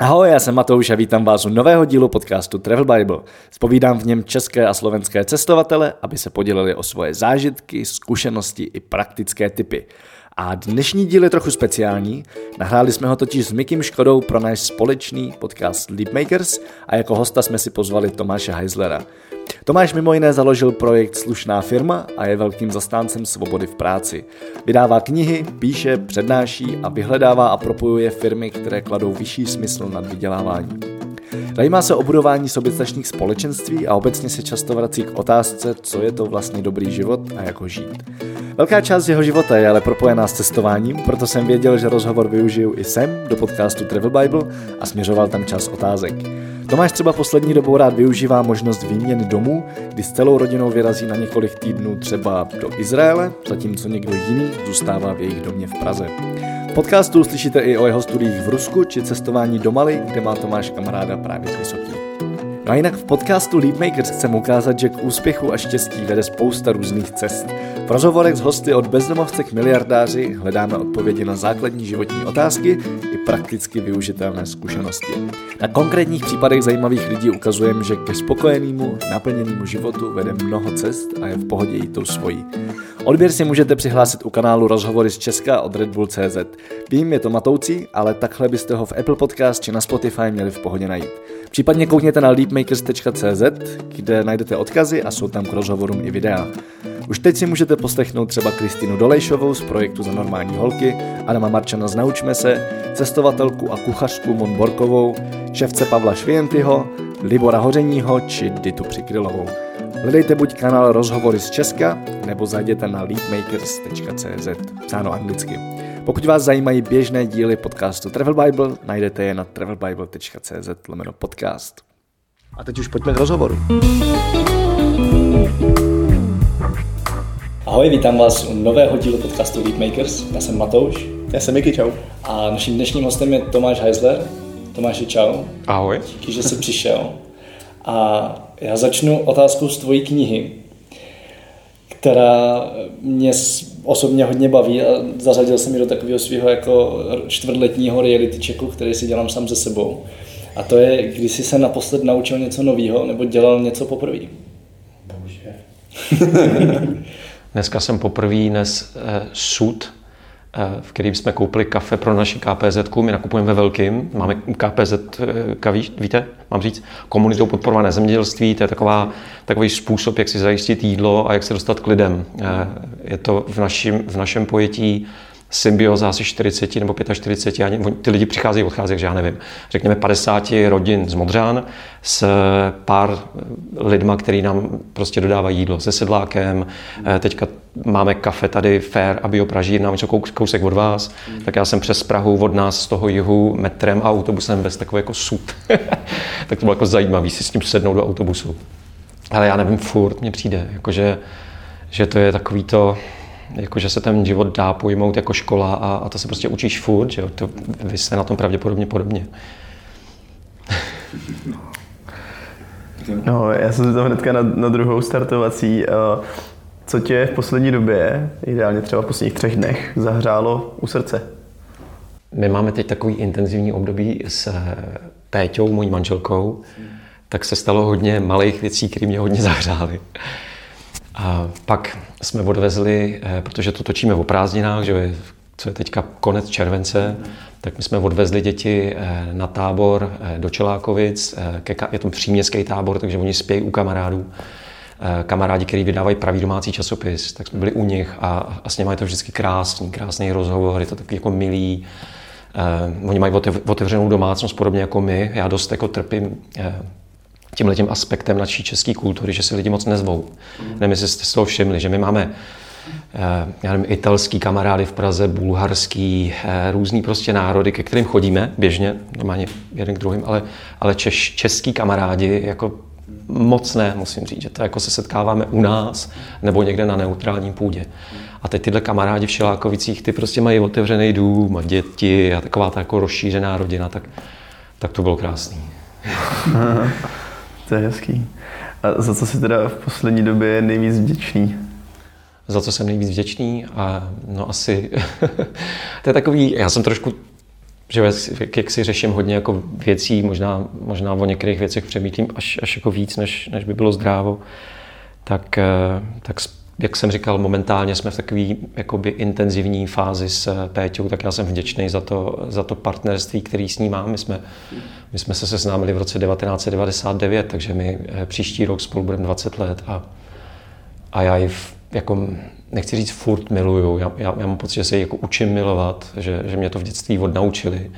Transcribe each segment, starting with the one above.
Ahoj, já jsem Matouš a vítám vás u nového dílu podcastu Travel Bible. Spovídám v něm české a slovenské cestovatele, aby se podělili o svoje zážitky, zkušenosti i praktické typy. A dnešní díl je trochu speciální. Nahráli jsme ho totiž s Mikim Škodou pro náš společný podcast Leapmakers a jako hosta jsme si pozvali Tomáše Heislera. Tomáš mimo jiné založil projekt Slušná firma a je velkým zastáncem svobody v práci. Vydává knihy, píše, přednáší a vyhledává a propojuje firmy, které kladou vyšší smysl nad vydělávání. Zajímá se o budování soběstačných společenství a obecně se často vrací k otázce, co je to vlastně dobrý život a jak ho žít. Velká část jeho života je ale propojená s cestováním, proto jsem věděl, že rozhovor využiju i sem do podcastu Travel Bible a směřoval tam čas otázek. Tomáš třeba poslední dobou rád využívá možnost výměny domů, kdy s celou rodinou vyrazí na několik týdnů třeba do Izraele, zatímco někdo jiný zůstává v jejich domě v Praze. V podcastu uslyšíte i o jeho studiích v Rusku či cestování do Mali, kde má Tomáš kamaráda právě z Vysoký. A jinak v podcastu Leapmakers chcem ukázat, že k úspěchu a štěstí vede spousta různých cest. V rozhovorech s hosty od bezdomovce k miliardáři hledáme odpovědi na základní životní otázky i prakticky využitelné zkušenosti. Na konkrétních případech zajímavých lidí ukazujeme, že ke spokojenému, naplněnému životu vede mnoho cest a je v pohodě jít tou svojí. Odběr si můžete přihlásit u kanálu Rozhovory z Česka od Red Bull CZ. Vím, je to matoucí, ale takhle byste ho v Apple Podcast či na Spotify měli v pohodě najít. Případně koukněte na leapmakers.cz, kde najdete odkazy a jsou tam k rozhovorům i videa. Už teď si můžete poslechnout třeba Kristinu Dolejšovou z projektu Za normální holky, Adama Marčana z Naučme se, cestovatelku a kuchařku Mon Borkovou, ševce Pavla Švientyho, Libora Hořeního či Ditu Přikrylovou. Hledejte buď kanál Rozhovory z Česka, nebo zajděte na leapmakers.cz, psáno anglicky. Pokud vás zajímají běžné díly podcastu Travel Bible, najdete je na travelbible.cz lomeno podcast. A teď už pojďme k rozhovoru. Ahoj, vítám vás u nového dílu podcastu Leapmakers. Já jsem Matouš. Já jsem Miky, čau. A naším dnešním hostem je Tomáš Heisler. Tomáši, čau. Ahoj. Díky, že jsi přišel. A já začnu otázkou z tvojí knihy, která mě osobně hodně baví a zařadil jsem ji do takového svého jako čtvrtletního reality checku, který si dělám sám ze sebou. A to je, když jsi se naposled naučil něco nového nebo dělal něco poprvé. Bože. Dneska jsem poprvé nes eh, sud v kterým jsme koupili kafe pro naši KPZ. My nakupujeme ve velkým, máme KPZ, eh, kaví, víte, mám říct, komunitou podporované zemědělství, to je taková, takový způsob, jak si zajistit jídlo a jak se dostat k lidem. Eh, je to v, našim, v našem pojetí symbioza asi 40 nebo 45, ani, ty lidi přicházejí, odcházejí, takže já nevím, řekněme 50 rodin z Modřán s pár lidma, který nám prostě dodávají jídlo se sedlákem. Teďka máme kafe tady Fair a Biopraží, nám kousek od vás, tak já jsem přes Prahu od nás z toho jihu metrem a autobusem bez takový jako sud. tak to bylo jako zajímavý si s tím sednout do autobusu. Ale já nevím, furt mně přijde, jakože, že to je takový to, jakože se ten život dá pojmout jako škola a, a to se prostě učíš furt, že jo? To, vy jste na tom pravděpodobně podobně. No, já jsem se tam hnedka na, na druhou startovací. Uh, co tě v poslední době, ideálně třeba v posledních třech dnech, zahřálo u srdce? My máme teď takový intenzivní období s Péťou, mojí manželkou, tak se stalo hodně malých věcí, které mě hodně zahřály. A pak jsme odvezli, eh, protože to točíme o prázdninách, že co je teďka konec července, tak my jsme odvezli děti eh, na tábor eh, do Čelákovic, je to příměstský tábor, takže oni spějí u kamarádů. Kamarádi, kteří vydávají pravý domácí časopis, tak jsme byli u nich a, a s nimi je to vždycky krásný, krásný rozhovor, je to takový jako milý. oni mají otevřenou domácnost podobně jako my. Já dost jako trpím tím aspektem naší české kultury, že si lidi moc nezvou. Mm. Nevím, jestli jste z toho všimli, že my máme eh, já nevím, italský kamarády v Praze, bulharský, eh, různý prostě národy, ke kterým chodíme běžně, normálně jeden k druhým, ale, ale češ, český kamarádi jako moc ne, musím říct, že to jako se setkáváme u nás nebo někde na neutrálním půdě. A teď tyhle kamarádi v Šelákovicích, ty prostě mají otevřený dům a děti a taková ta jako rozšířená rodina, tak, tak to bylo krásný. To je hezký. A za co jsi teda v poslední době nejvíc vděčný? Za co jsem nejvíc vděčný? A no asi, to je takový, já jsem trošku že jak si řeším hodně jako věcí, možná, možná o některých věcech přemýšlím až, až jako víc, než, než by bylo zdrávo, tak, eh, tak jak jsem říkal, momentálně jsme v takové jakoby intenzivní fázi s Péťou, tak já jsem vděčný za to, za to partnerství, který s ní mám. My jsme, my jsme se seznámili v roce 1999, takže my eh, příští rok spolu budeme 20 let a, a já ji jako, nechci říct furt miluju, já, já, já mám pocit, že se ji jako učím milovat, že, že mě to v dětství odnaučili.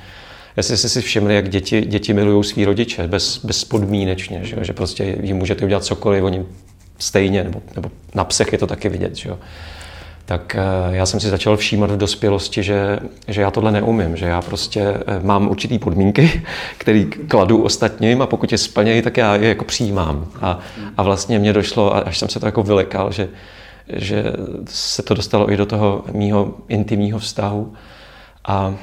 Jestli jste si všimli, jak děti, děti milují svý rodiče bez, bezpodmínečně, že, že prostě jim můžete udělat cokoliv, oni stejně, nebo, nebo na psech je to taky vidět. Že jo. Tak eh, já jsem si začal všímat v dospělosti, že, že já tohle neumím, že já prostě eh, mám určitý podmínky, které kladu ostatním a pokud je splnějí, tak já je jako přijímám. A, a vlastně mě došlo, až jsem se to jako vylekal, že, že se to dostalo i do toho mýho intimního vztahu a,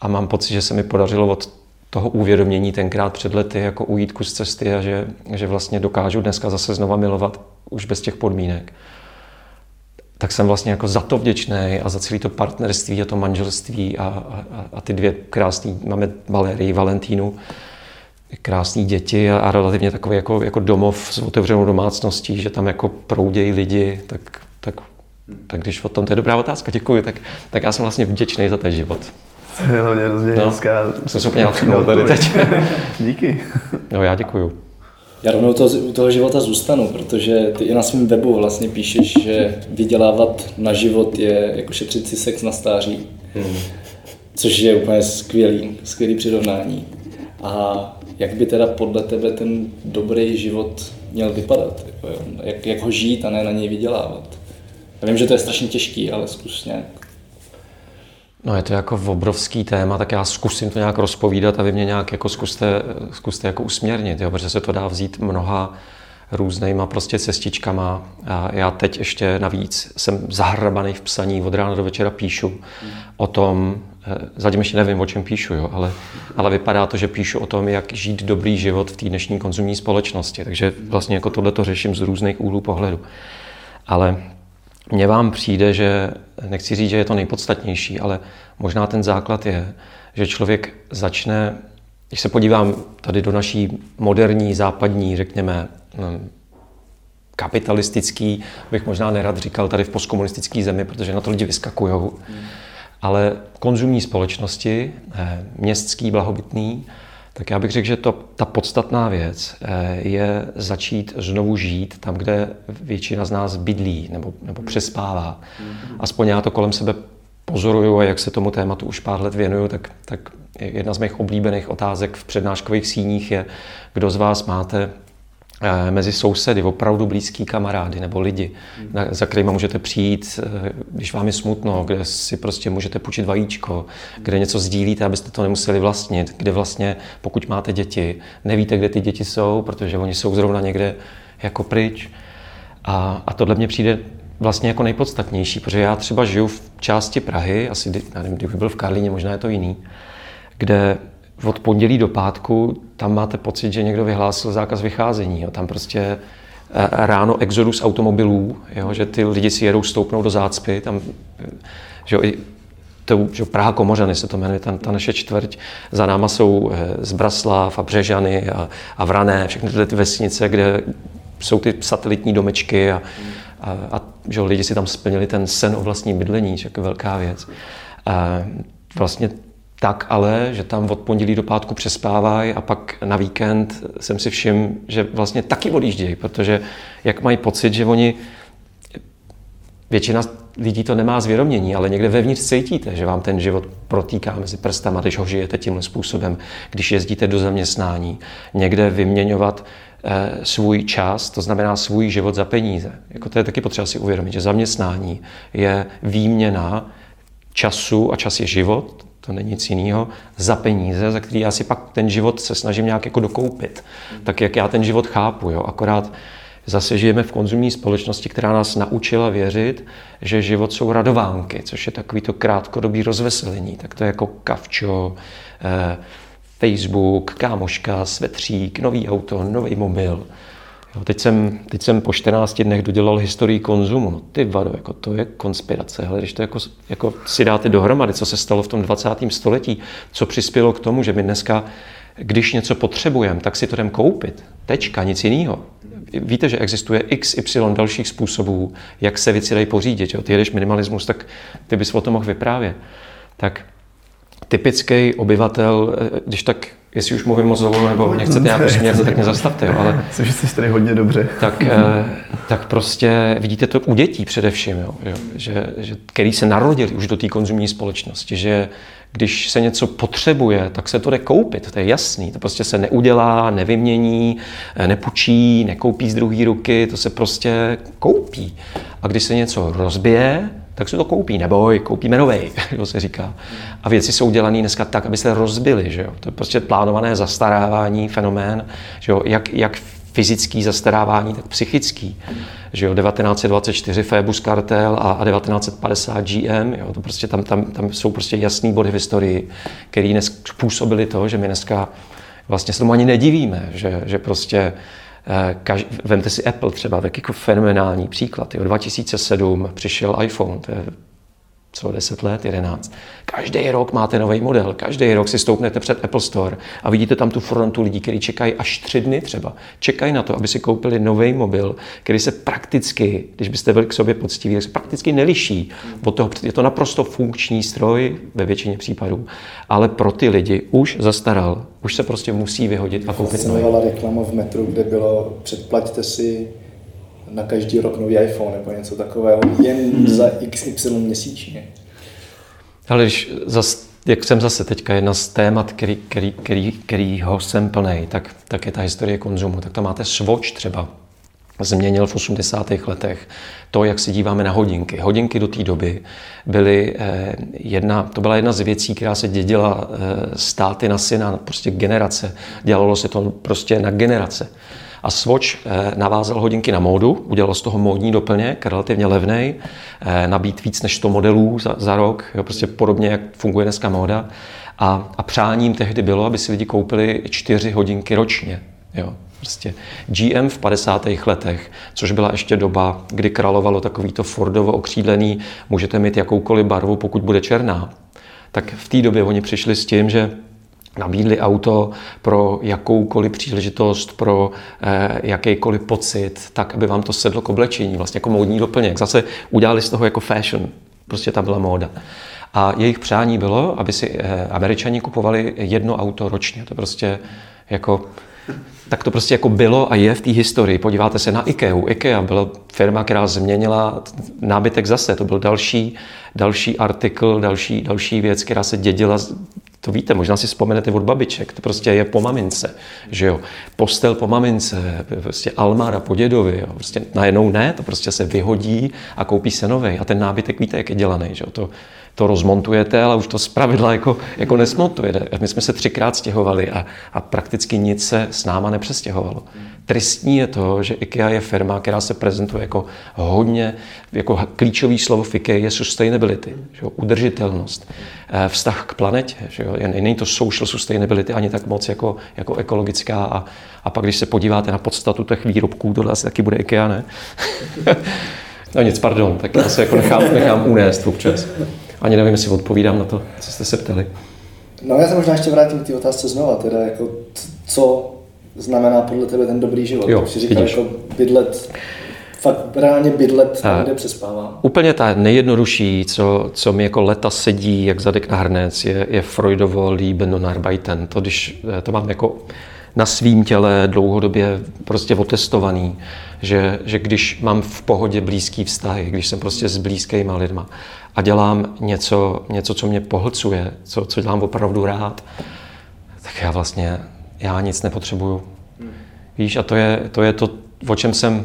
a mám pocit, že se mi podařilo od toho uvědomění tenkrát před lety jako ujít kus cesty a že, že vlastně dokážu dneska zase znova milovat už bez těch podmínek. Tak jsem vlastně jako za to vděčný a za celé to partnerství a to manželství a, a, a ty dvě krásné, máme Valérii, Valentínu, krásné děti a, a relativně takový jako, jako domov s otevřenou domácností, že tam jako proudějí lidi, tak, tak, tak když o tom, to je dobrá otázka, děkuji, tak, tak já jsem vlastně vděčný za ten život. To je hrozně no, hezká. Jsem se úplně tady teď. Díky. No já děkuju. Já rovnou to, u toho života zůstanu, protože ty i na svém webu vlastně píšeš, že vydělávat na život je jako šetřit si sex na stáří. Hmm. Což je úplně skvělý, skvělý přirovnání. A jak by teda podle tebe ten dobrý život měl vypadat? Jako, jak, jak ho žít a ne na něj vydělávat? Já vím, že to je strašně těžký, ale zkus nějak. No je to jako obrovský téma, tak já zkusím to nějak rozpovídat a vy mě nějak jako zkuste, zkuste jako usměrnit, jo, protože se to dá vzít mnoha různýma prostě cestičkama. A já teď ještě navíc jsem zahrbaný v psaní, od rána do večera píšu o tom, eh, zatím ještě nevím, o čem píšu, jo, ale, ale vypadá to, že píšu o tom, jak žít dobrý život v té dnešní konzumní společnosti. Takže vlastně jako tohle to řeším z různých úhlů pohledu. Ale mně vám přijde, že, nechci říct, že je to nejpodstatnější, ale možná ten základ je, že člověk začne, když se podívám tady do naší moderní, západní, řekněme, hm, kapitalistický, bych možná nerad říkal tady v postkomunistické zemi, protože na to lidi vyskakují, ale konzumní společnosti, eh, městský, blahobytný, tak já bych řekl, že to, ta podstatná věc eh, je začít znovu žít tam, kde většina z nás bydlí nebo, nebo přespává. Aspoň já to kolem sebe pozoruju a jak se tomu tématu už pár let věnuju, tak, tak jedna z mých oblíbených otázek v přednáškových síních je, kdo z vás máte mezi sousedy, opravdu blízký kamarády nebo lidi, na, za kterými můžete přijít, eh, když vám je smutno, kde si prostě můžete půjčit vajíčko, kde něco sdílíte, abyste to nemuseli vlastnit, kde vlastně, pokud máte děti, nevíte, kde ty děti jsou, protože oni jsou zrovna někde jako pryč. A, a tohle mně přijde vlastně jako nejpodstatnější, protože já třeba žiju v části Prahy, asi nevím, kdyby byl v Karlíně, možná je to jiný, kde od pondělí do pátku tam máte pocit, že někdo vyhlásil zákaz vycházení. Jo. Tam prostě eh, ráno exodus automobilů, jo, že ty lidi si jedou, stoupnou do zácpy, tam, že jo, to, že Praha Komořany se to jmenuje, ta, ta naše čtvrť. Za náma jsou eh, Zbraslav a Břežany a, a Vrané, všechny tyhle ty vesnice, kde jsou ty satelitní domečky a, a, a že lidi si tam splnili ten sen o vlastním bydlení, že je velká věc. A vlastně tak ale, že tam od pondělí do pátku přespávají a pak na víkend jsem si všiml, že vlastně taky odjíždějí, protože jak mají pocit, že oni, většina lidí to nemá zvědomění, ale někde vevnitř cítíte, že vám ten život protýká mezi prstama, když ho žijete tímhle způsobem, když jezdíte do zaměstnání, někde vyměňovat eh, svůj čas, to znamená svůj život za peníze. Jako to je taky potřeba si uvědomit, že zaměstnání je výměna času a čas je život, to není nic jiného, za peníze, za který já si pak ten život se snažím nějak jako dokoupit. Tak jak já ten život chápu, jo? akorát zase žijeme v konzumní společnosti, která nás naučila věřit, že život jsou radovánky, což je takový to krátkodobý rozveselení. Tak to je jako kavčo, eh, Facebook, kámoška, svetřík, nový auto, nový mobil. Jo, teď, jsem, teď jsem po 14 dnech dodělal historii konzumu. No ty vado, jako to je konspirace. Hele, když to jako, jako si dáte dohromady, co se stalo v tom 20. století, co přispělo k tomu, že my dneska, když něco potřebujeme, tak si to jdem koupit. Tečka, nic jiného. Víte, že existuje x, y dalších způsobů, jak se věci dají pořídit. Jo? Ty jedeš minimalismus, tak ty bys o tom mohl vyprávět. Tak typický obyvatel, eh, když tak jestli už mluvím moc dlouho, nebo nechcete nějak směr, tak mě zastavte, jo, ale... Myslím, že jsi tady hodně dobře. Tak, eh, tak prostě vidíte to u dětí především, jo, že, že, který se narodili už do té konzumní společnosti, že když se něco potřebuje, tak se to jde koupit, to je jasný. To prostě se neudělá, nevymění, eh, nepůjčí, nekoupí z druhé ruky, to se prostě koupí. A když se něco rozbije, tak si to koupí, neboj, koupíme novej, jo, se říká. A věci jsou dělané dneska tak, aby se rozbily, že jo. To je prostě plánované zastarávání, fenomén, že jo, jak, jak fyzický zastarávání, tak psychický. Že jo, 1924 Phoebus Cartel a, a 1950 GM, jo, to prostě tam, tam, tam jsou prostě jasný body v historii, které způsobily to, že my dneska vlastně se tomu ani nedivíme, že, že prostě Kaž, vemte si Apple třeba, tak jako fenomenální příklad. Jo. 2007 přišel iPhone, to je co 10 let, 11. Každý rok máte nový model, každý rok si stoupnete před Apple Store a vidíte tam tu frontu lidí, kteří čekají až tři dny třeba. Čekají na to, aby si koupili nový mobil, který se prakticky, když byste byli k sobě poctiví, se prakticky neliší od toho. Je to naprosto funkční stroj ve většině případů, ale pro ty lidi už zastaral, už se prostě musí vyhodit a koupit nový. reklama v metru, kde bylo předplaťte si na každý rok nový iPhone nebo něco takového, jen hmm. za XY měsíčně. Ale když zas, jak jsem zase teďka jedna z témat, který, který, který, kterýho jsem plný, tak, tak je ta historie konzumu. Tak tam máte Swatch třeba, změnil v 80. letech to, jak se díváme na hodinky. Hodinky do té doby byly eh, jedna, to byla jedna z věcí, která se dědila eh, státy na syna, prostě generace. Dělalo se to prostě na generace. A Swatch eh, navázal hodinky na módu, udělal z toho módní doplněk, relativně levný, eh, nabít víc než 100 modelů za, za rok, jo, prostě podobně, jak funguje dneska móda. A, a přáním tehdy bylo, aby si lidi koupili čtyři hodinky ročně. Jo. Prostě GM v 50. letech, což byla ještě doba, kdy královalo takovýto Fordovo okřídlený, můžete mít jakoukoliv barvu, pokud bude černá. Tak v té době oni přišli s tím, že nabídli auto pro jakoukoliv příležitost, pro eh, jakýkoliv pocit, tak, aby vám to sedlo k oblečení, vlastně jako módní doplněk. Zase udělali z toho jako fashion, prostě tam byla móda. A jejich přání bylo, aby si eh, američani kupovali jedno auto ročně. To prostě jako tak to prostě jako bylo a je v té historii. Podíváte se na IKEA. IKEA byla firma, která změnila nábytek zase. To byl další, další artikl, další, další věc, která se dědila to víte, možná si vzpomenete od babiček, to prostě je po mamince, že jo. Postel po mamince, prostě almára po dědovi, jo. Prostě najednou ne, to prostě se vyhodí a koupí se nový. A ten nábytek víte, jak je dělaný, že jo. To, to rozmontujete, ale už to zpravidla jako, jako nesmontujete. My jsme se třikrát stěhovali a, a prakticky nic se s náma nepřestěhovalo. Tristní je to, že IKEA je firma, která se prezentuje jako hodně, jako klíčový slovo v IKEA je sustainability, že jo, udržitelnost, eh, vztah k planetě. Že jo, není to social sustainability ani tak moc jako, jako ekologická. A, a pak, když se podíváte na podstatu těch výrobků, tohle asi taky bude IKEA, ne? no nic, pardon, tak já se jako nechám, nechám unést občas. Ani nevím, jestli odpovídám na to, co jste se ptali. No já se možná ještě vrátím k té otázce znova, teda jako co znamená podle tebe ten dobrý život. Jo, si říkal, jako bydlet, fakt reálně bydlet tam, kde přespávám. Úplně ta nejjednodušší, co, co mi jako leta sedí, jak zadek na hrnec, je, je Freudovo Lieben und Arbeiten. To, když eh, to mám jako na svým těle dlouhodobě prostě otestovaný, že, že když mám v pohodě blízký vztahy, když jsem prostě s blízkýma lidma a dělám něco, něco co mě pohlcuje, co, co dělám opravdu rád, tak já vlastně já nic nepotřebuju. Víš, a to je to, je to o, čem jsem,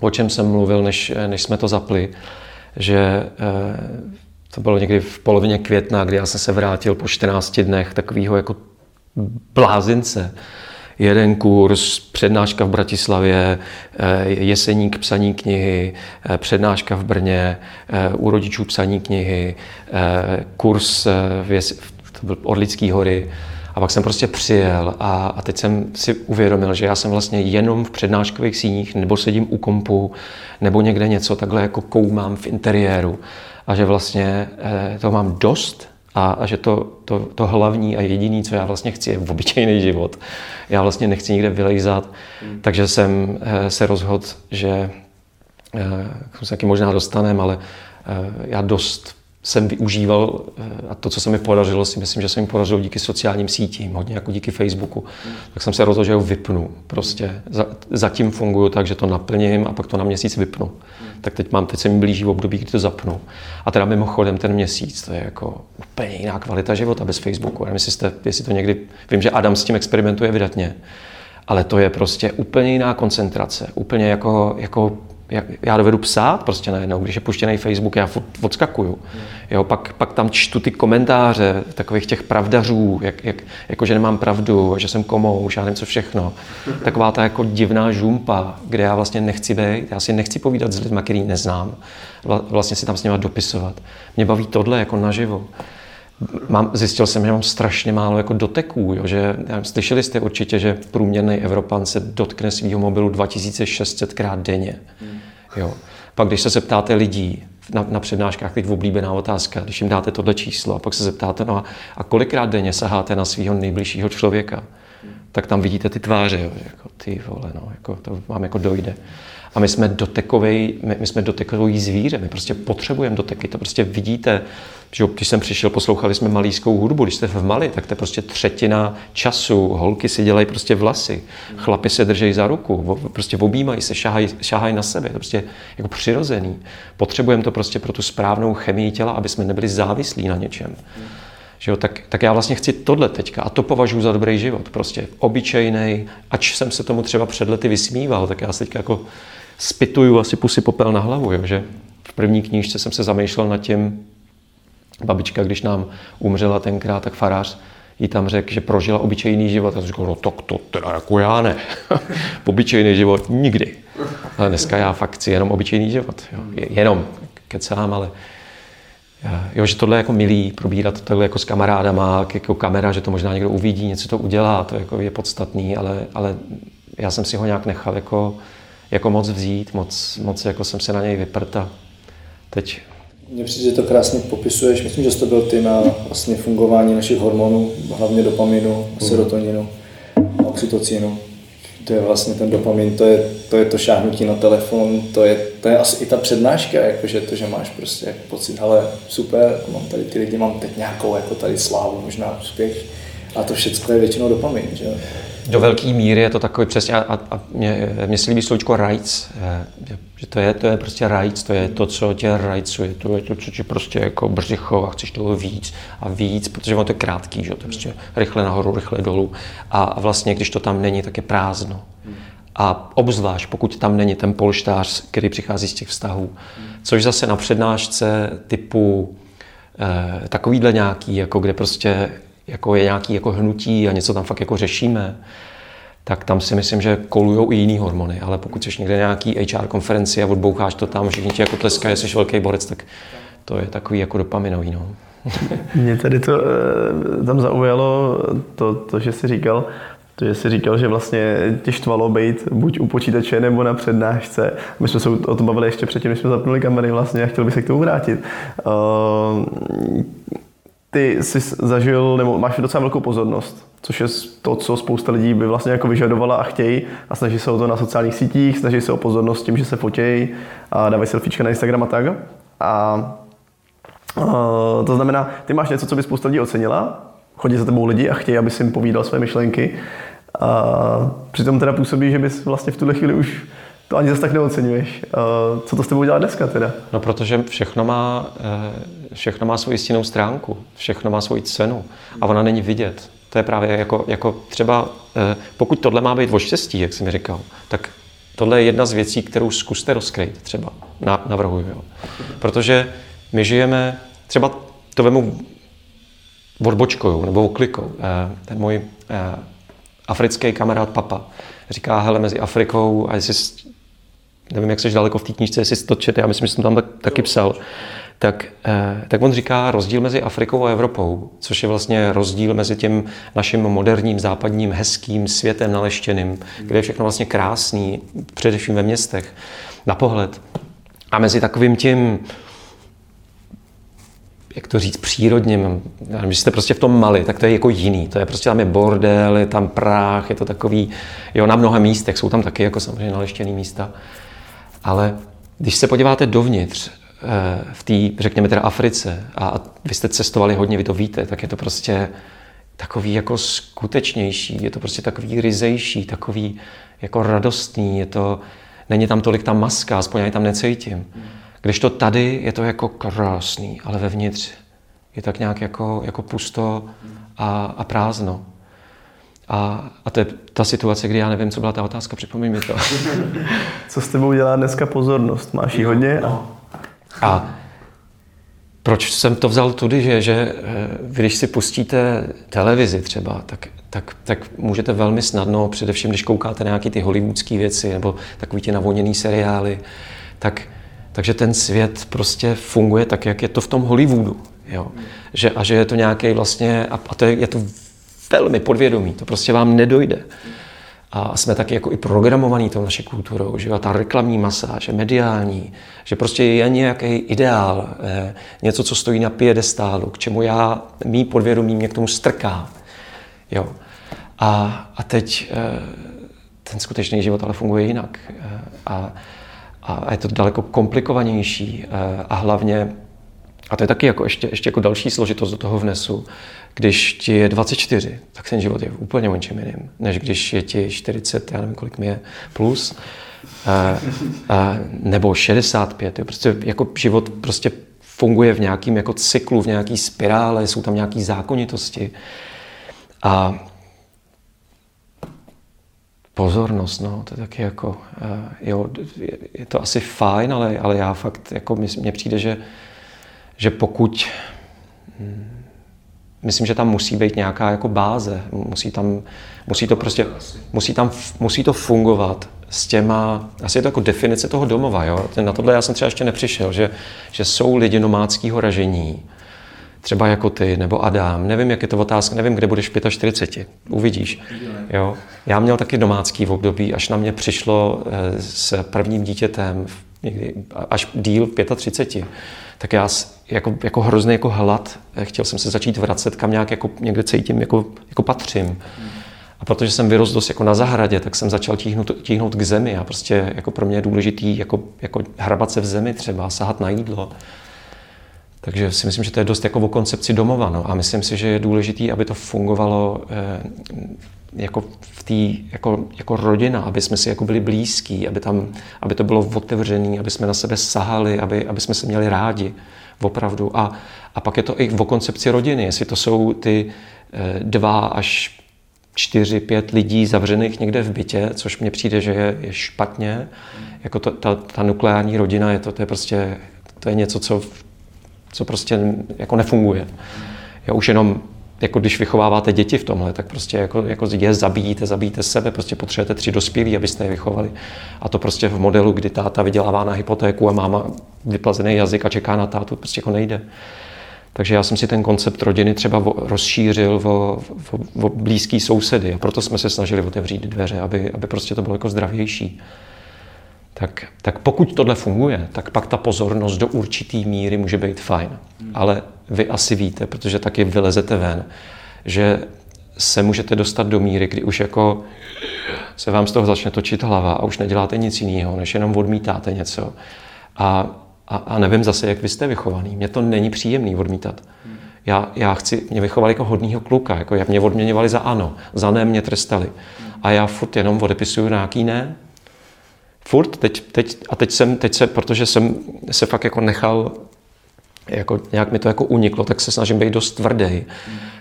o čem jsem mluvil, než, než jsme to zapli, že eh, to bylo někdy v polovině května, kdy já jsem se vrátil po 14 dnech takového jako blázince. Jeden kurz, přednáška v Bratislavě, eh, jeseník psaní knihy, eh, přednáška v Brně, u rodičů psaní knihy, kurz v, to byl hory, A pak jsem prostě přijel a, a teď jsem si uvědomil, že já jsem vlastně jenom v přednáškových síních, nebo sedím u kompu, nebo někde něco takhle jako koumám v interiéru. A že vlastně eh, to mám dost a, a že to, to, to hlavní a jediný, co já vlastně chci, je obyčejný život. Já vlastně nechci nikde vylejzat, hmm. takže jsem eh, se rozhodl, že eh, se taky možná dostaneme, ale eh, já dost jsem využíval, a to, co se mi podařilo, si myslím, že se mi podařilo díky sociálním sítím, hodně jako díky Facebooku, hmm. tak jsem se rozhodl, že ho vypnu. Prostě zatím funguju tak, že to naplním a pak to na měsíc vypnu. Hmm. Tak teď mám, teď se mi blíží v období, kdy to zapnu. A teda mimochodem ten měsíc, to je jako úplně jiná kvalita života bez Facebooku. Nevím, jestli, jste, jestli to někdy, vím, že Adam s tím experimentuje vydatně, ale to je prostě úplně jiná koncentrace, úplně jako, jako já dovedu psát prostě najednou, když je puštěný Facebook, já odskakuju. Jo, pak, pak tam čtu ty komentáře takových těch pravdařů, jak, jak, jako že nemám pravdu, že jsem komouš, já nevím co všechno. Taková ta jako divná žumpa, kde já vlastně nechci být, já si nechci povídat s lidmi, který neznám. Vlastně si tam s nimi dopisovat. Mě baví tohle jako naživo. Mám, zjistil jsem, že mám strašně málo jako doteků. Jo, že, slyšeli jste určitě, že průměrný Evropan se dotkne svého mobilu 2600 krát denně. Jo. Pak když se zeptáte lidí na, na přednáškách, teď oblíbená otázka, když jim dáte tohle číslo a pak se zeptáte, no a, a kolikrát denně saháte na svého nejbližšího člověka, tak tam vidíte ty tváře, jo, jako ty vole, no, jako, to vám jako dojde. A my jsme dotekový, my, my jsme dotekový zvíře, my prostě potřebujeme doteky, to prostě vidíte, že když jsem přišel, poslouchali jsme malískou hudbu, když jste v Mali, tak to je prostě třetina času, holky si dělají prostě vlasy, chlapi se držejí za ruku, prostě objímají se, šahají, šahají na sebe, to prostě jako přirozený. Potřebujeme to prostě pro tu správnou chemii těla, aby jsme nebyli závislí na něčem. Že jo, tak, tak já vlastně chci tohle teďka a to považuji za dobrý život. Prostě obyčejný, ač jsem se tomu třeba před lety vysmíval, tak já se teďka jako spituju asi pusy popel na hlavu, jo, že v první knížce jsem se zamýšlel nad tím, babička, když nám umřela tenkrát, tak farář jí tam řekl, že prožila obyčejný život. A jsem říkal, no tak to teda jako já ne. obyčejný život nikdy. Ale dneska já fakt chci jenom obyčejný život. Jo. Jenom kecám, ale jo, že tohle je jako milý, probírat tohle jako s kamarádama, jako kamera, že to možná někdo uvidí, něco to udělá, to jako je podstatný, ale, ale já jsem si ho nějak nechal jako jako moc vzít, moc, moc jako jsem se na něj vyprt a teď mně přijde, že to krásně popisuješ. Myslím, že jsi to byl ty na vlastně fungování našich hormonů, hlavně dopaminu, mm. serotoninu, oxytocinu. To je vlastně ten dopamin, to je to, je to šáhnutí na telefon, to je, to je asi i ta přednáška, jakože to, že máš prostě jako pocit, ale super, mám tady ty lidi, mám teď nějakou jako tady slávu, možná úspěch. A to všechno je většinou dopamin, že do velké míry je to takový přesně, a, a mě, mě se líbí slovíčko rights, že to je, to je prostě rights, to je to, co tě rajcuje, to je to, co tě prostě jako břicho a chceš toho víc a víc, protože ono to je krátký, že to je prostě rychle nahoru, rychle dolů a, a vlastně, když to tam není, tak je prázdno. A obzvlášť, pokud tam není ten polštář, který přichází z těch vztahů. Což zase na přednášce typu eh, takovýhle nějaký, jako kde prostě jako je nějaký jako hnutí a něco tam fakt jako řešíme, tak tam si myslím, že kolují i jiný hormony. Ale pokud jsi někde nějaký HR konferenci a odboucháš to tam, všichni ti jako tleskají, jsi velký borec, tak to je takový jako dopaminový. No. Mě tady to eh, tam zaujalo to, to, že jsi říkal, to, že jsi říkal, že vlastně tě štvalo být buď u počítače nebo na přednášce. My jsme se o tom bavili ještě předtím, než jsme zapnuli kamery vlastně a chtěl bych se k tomu vrátit. Uh, ty jsi zažil, nebo máš docela velkou pozornost, což je to, co spousta lidí by vlastně jako vyžadovala a chtějí a snaží se o to na sociálních sítích, snaží se o pozornost tím, že se fotějí a dávají selfiečka na Instagram a tak. A uh, to znamená, ty máš něco, co by spousta lidí ocenila, chodí za tebou lidi a chtějí, aby si jim povídal své myšlenky. A přitom teda působí, že bys vlastně v tuhle chvíli už to ani zase tak neocenuješ. Co to s tebou dělá dneska teda? No protože všechno má, eh, všechno má svoji stinnou stránku, všechno má svoji cenu a ona není vidět. To je právě jako, jako třeba, eh, pokud tohle má být o štěstí, jak jsem říkal, tak tohle je jedna z věcí, kterou zkuste rozkryt třeba, navrhuju. Jo. Protože my žijeme, třeba to vemu odbočkou nebo oklikou. Eh, ten můj africký kamarád Papa říká, hele, mezi Afrikou a jestli nevím, jak jsi daleko v té knížce, jestli to čet, já myslím, že jsem tam tak, taky psal, tak, eh, tak on říká rozdíl mezi Afrikou a Evropou, což je vlastně rozdíl mezi tím naším moderním, západním, hezkým světem naleštěným, kde je všechno vlastně krásný, především ve městech, na pohled. A mezi takovým tím jak to říct, přírodním. Když jste prostě v tom Mali, tak to je jako jiný. To je prostě tam je bordel, je tam práh, je to takový, jo, na mnoha místech jsou tam taky jako samozřejmě naleštěný místa. Ale když se podíváte dovnitř, v té, řekněme teda Africe, a vy jste cestovali hodně, vy to víte, tak je to prostě takový jako skutečnější, je to prostě takový ryzejší, takový jako radostný, je to, není tam tolik ta maska, aspoň já ji tam necítím. Když to tady je to jako krásný, ale vevnitř je tak nějak jako, jako pusto a, a prázdno. A, a to je ta situace, kdy já nevím, co byla ta otázka, připomeň mi to. co s tebou dělá dneska pozornost? Máš ji hodně? No. A proč jsem to vzal tudy, že, že eh, když si pustíte televizi třeba, tak, tak, tak můžete velmi snadno, především když koukáte na nějaké ty hollywoodské věci nebo takový ty navoněný seriály, tak takže ten svět prostě funguje tak, jak je to v tom Hollywoodu. Jo? Že, a že je to nějaký vlastně, a, a to je, je to velmi podvědomí, to prostě vám nedojde. A jsme taky jako i programovaní tou naší kulturou, že ta reklamní masáž, mediální, že prostě je nějaký ideál, eh, něco, co stojí na piedestálu, k čemu já, mý podvědomí mě k tomu strká. Jo? A, a teď eh, ten skutečný život ale funguje jinak. Eh, a, a je to daleko komplikovanější a hlavně, a to je taky jako ještě, ještě jako další složitost do toho vnesu, když ti je 24, tak ten život je úplně o jiným, než když je ti 40, já nevím, kolik mi je, plus, a, a, nebo 65. Jo. Prostě jako život prostě funguje v nějakém jako cyklu, v nějaký spirále, jsou tam nějaké zákonitosti. A pozornost, no, to je taky jako, jo, je to asi fajn, ale, ale já fakt, jako mně přijde, že, že pokud, hm, myslím, že tam musí být nějaká jako báze, musí tam, musí to prostě, musí tam, musí to fungovat s těma, asi je to jako definice toho domova, jo, na tohle já jsem třeba ještě nepřišel, že, že jsou lidi nomádského ražení, třeba jako ty nebo Adam, nevím, jak je to otázka, nevím, kde budeš v 45, uvidíš. Jo. Já měl taky domácký v období, až na mě přišlo eh, s prvním dítětem někdy až díl v 35, tak já jako, jako hrozný jako hlad, eh, chtěl jsem se začít vracet, kam nějak jako někde cítím, jako, jako patřím. A protože jsem vyrostl dost jako na zahradě, tak jsem začal tíhnout, tíhnout k zemi a prostě jako pro mě je důležitý jako, jako hrabat se v zemi třeba, sahat na jídlo. Takže si myslím, že to je dost jako o koncepci domova. No. A myslím si, že je důležité, aby to fungovalo eh, jako v té jako, jako rodina, aby jsme si jako byli blízkí, aby, tam, aby to bylo otevřené, aby jsme na sebe sahali, aby, aby jsme se měli rádi opravdu. A, a pak je to i o koncepci rodiny, jestli to jsou ty eh, dva až čtyři, pět lidí zavřených někde v bytě, což mně přijde, že je, je špatně. Jako to, ta, ta nukleární rodina je to, to je prostě to je něco, co co prostě jako nefunguje. Já už jenom jako když vychováváte děti v tomhle, tak prostě jako, jako je zabíjíte, zabíjíte sebe, prostě potřebujete tři dospělí, abyste je vychovali. A to prostě v modelu, kdy táta vydělává na hypotéku a máma vyplazený jazyk a čeká na tátu, prostě jako nejde. Takže já jsem si ten koncept rodiny třeba rozšířil o blízký sousedy a proto jsme se snažili otevřít dveře, aby, aby prostě to bylo jako zdravější. Tak, tak pokud tohle funguje, tak pak ta pozornost do určitý míry může být fajn. Ale vy asi víte, protože taky vylezete ven, že se můžete dostat do míry, kdy už jako se vám z toho začne točit hlava a už neděláte nic jiného, než jenom odmítáte něco. A, a, a nevím zase, jak vy jste vychovaný. Mně to není příjemný odmítat. Já, já chci, mě vychovali jako hodního kluka, jako jak mě odměňovali za ano, za ne mě trestali. A já furt jenom odepisuju nějaký ne, furt, teď, teď, a teď jsem, teď se, protože jsem se fakt jako nechal, jako nějak mi to jako uniklo, tak se snažím být dost tvrdý,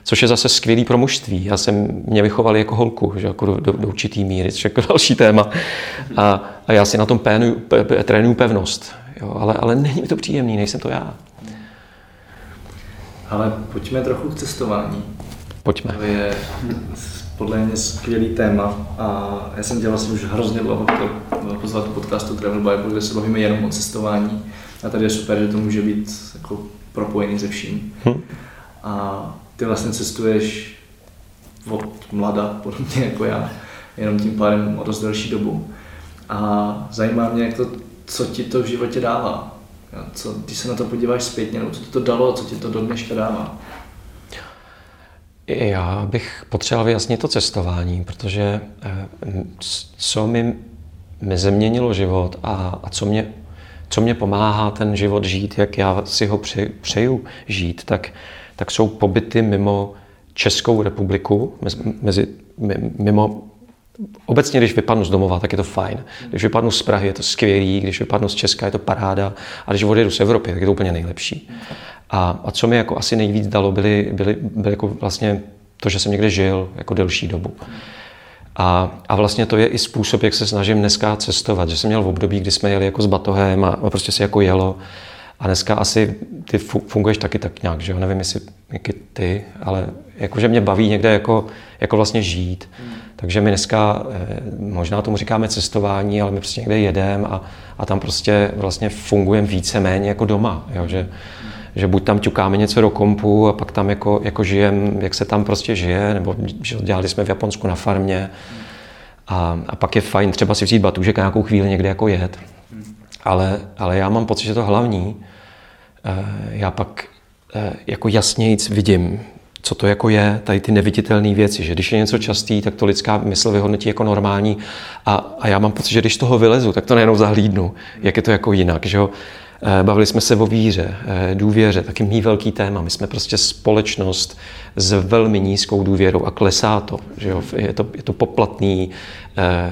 což je zase skvělý pro mužství. Já jsem mě vychovali jako holku, že jako do, do, do určitý míry, což je jako další téma. A, a já si na tom pénu, pe, pe, trénuju pevnost, jo, ale, ale není mi to příjemný, nejsem to já. Ale pojďme trochu k cestování. Pojďme. To je podle mě skvělý téma a já jsem dělal vlastně už hrozně dlouho to pozvat do podcastu Travel Bible, kde se bavíme jenom o cestování a tady je super, že to může být jako propojený se vším. Hm. A ty vlastně cestuješ od mlada, podobně jako já, jenom tím pádem o dost delší dobu. A zajímá mě, jak to, co ti to v životě dává. Co, když se na to podíváš zpětně, co ti to dalo, co ti to do dneška dává. Já bych potřeboval vyjasnit to cestování, protože eh, co mi, mi život a, a co, mě, co mě pomáhá ten život žít, jak já si ho pře, přeju žít, tak, tak jsou pobyty mimo Českou republiku, mezi, mimo Obecně, když vypadnu z domova, tak je to fajn. Když vypadnu z Prahy, je to skvělý, když vypadnu z Česka, je to paráda. A když odjedu z Evropy, tak je to úplně nejlepší. A, a co mi jako asi nejvíc dalo, byly, byly, byly jako vlastně to, že jsem někde žil jako delší dobu. A, a vlastně to je i způsob, jak se snažím dneska cestovat. Že jsem měl v období, kdy jsme jeli jako s batohem a, a prostě se jako jelo. A dneska asi ty funguješ taky tak nějak, že jo? Nevím, jestli ty, ale jakože mě baví někde jako, jako vlastně žít. Hmm. Takže my dneska, eh, možná tomu říkáme cestování, ale my prostě někde jedeme a, a tam prostě vlastně fungujeme více-méně jako doma. Jo? Že, že buď tam ťukáme něco do kompu a pak tam jako, jako žijem, jak se tam prostě žije, nebo že dělali jsme v Japonsku na farmě. A, a pak je fajn třeba si vzít batůžek a nějakou chvíli někde jako jet. Ale, ale já mám pocit, že to hlavní, eh, já pak eh, jako jasnějíc vidím, co to jako je, tady ty neviditelné věci, že když je něco častý, tak to lidská mysl vyhodnotí jako normální a, a já mám pocit, že když toho vylezu, tak to nejenom zahlídnu, jak je to jako jinak, že jo. Eh, bavili jsme se o víře, eh, důvěře, taky mý velký téma. My jsme prostě společnost s velmi nízkou důvěrou a klesá to. Že jo? Je, to je to poplatný, eh,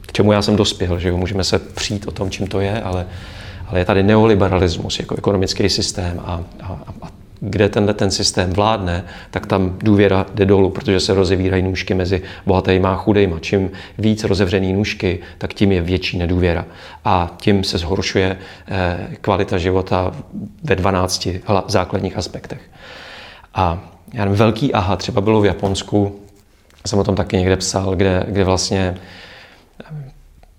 k čemu já jsem dospěl. Že jo? Můžeme se přijít o tom, čím to je, ale, ale je tady neoliberalismus jako ekonomický systém a, a, a kde tenhle ten systém vládne, tak tam důvěra jde dolů, protože se rozevírají nůžky mezi bohatýma a chudejma. Čím víc rozevřený nůžky, tak tím je větší nedůvěra. A tím se zhoršuje eh, kvalita života ve 12 základních aspektech. A já nevím, velký aha třeba bylo v Japonsku, jsem o tom taky někde psal, kde, kde vlastně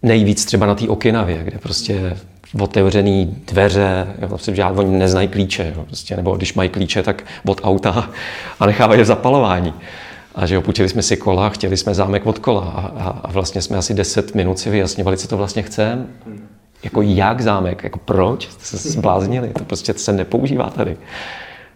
nejvíc třeba na té Okinavě, kde prostě otevřený dveře, jo, prostě žád, oni neznají klíče, jo, prostě, nebo když mají klíče, tak od auta a nechávají je v zapalování. A že opůjčili jsme si kola, chtěli jsme zámek od kola a, a, a vlastně jsme asi 10 minut si vyjasňovali, co to vlastně chceme. Jako jak zámek, jako proč, jste se zbláznili, to prostě se nepoužívá tady.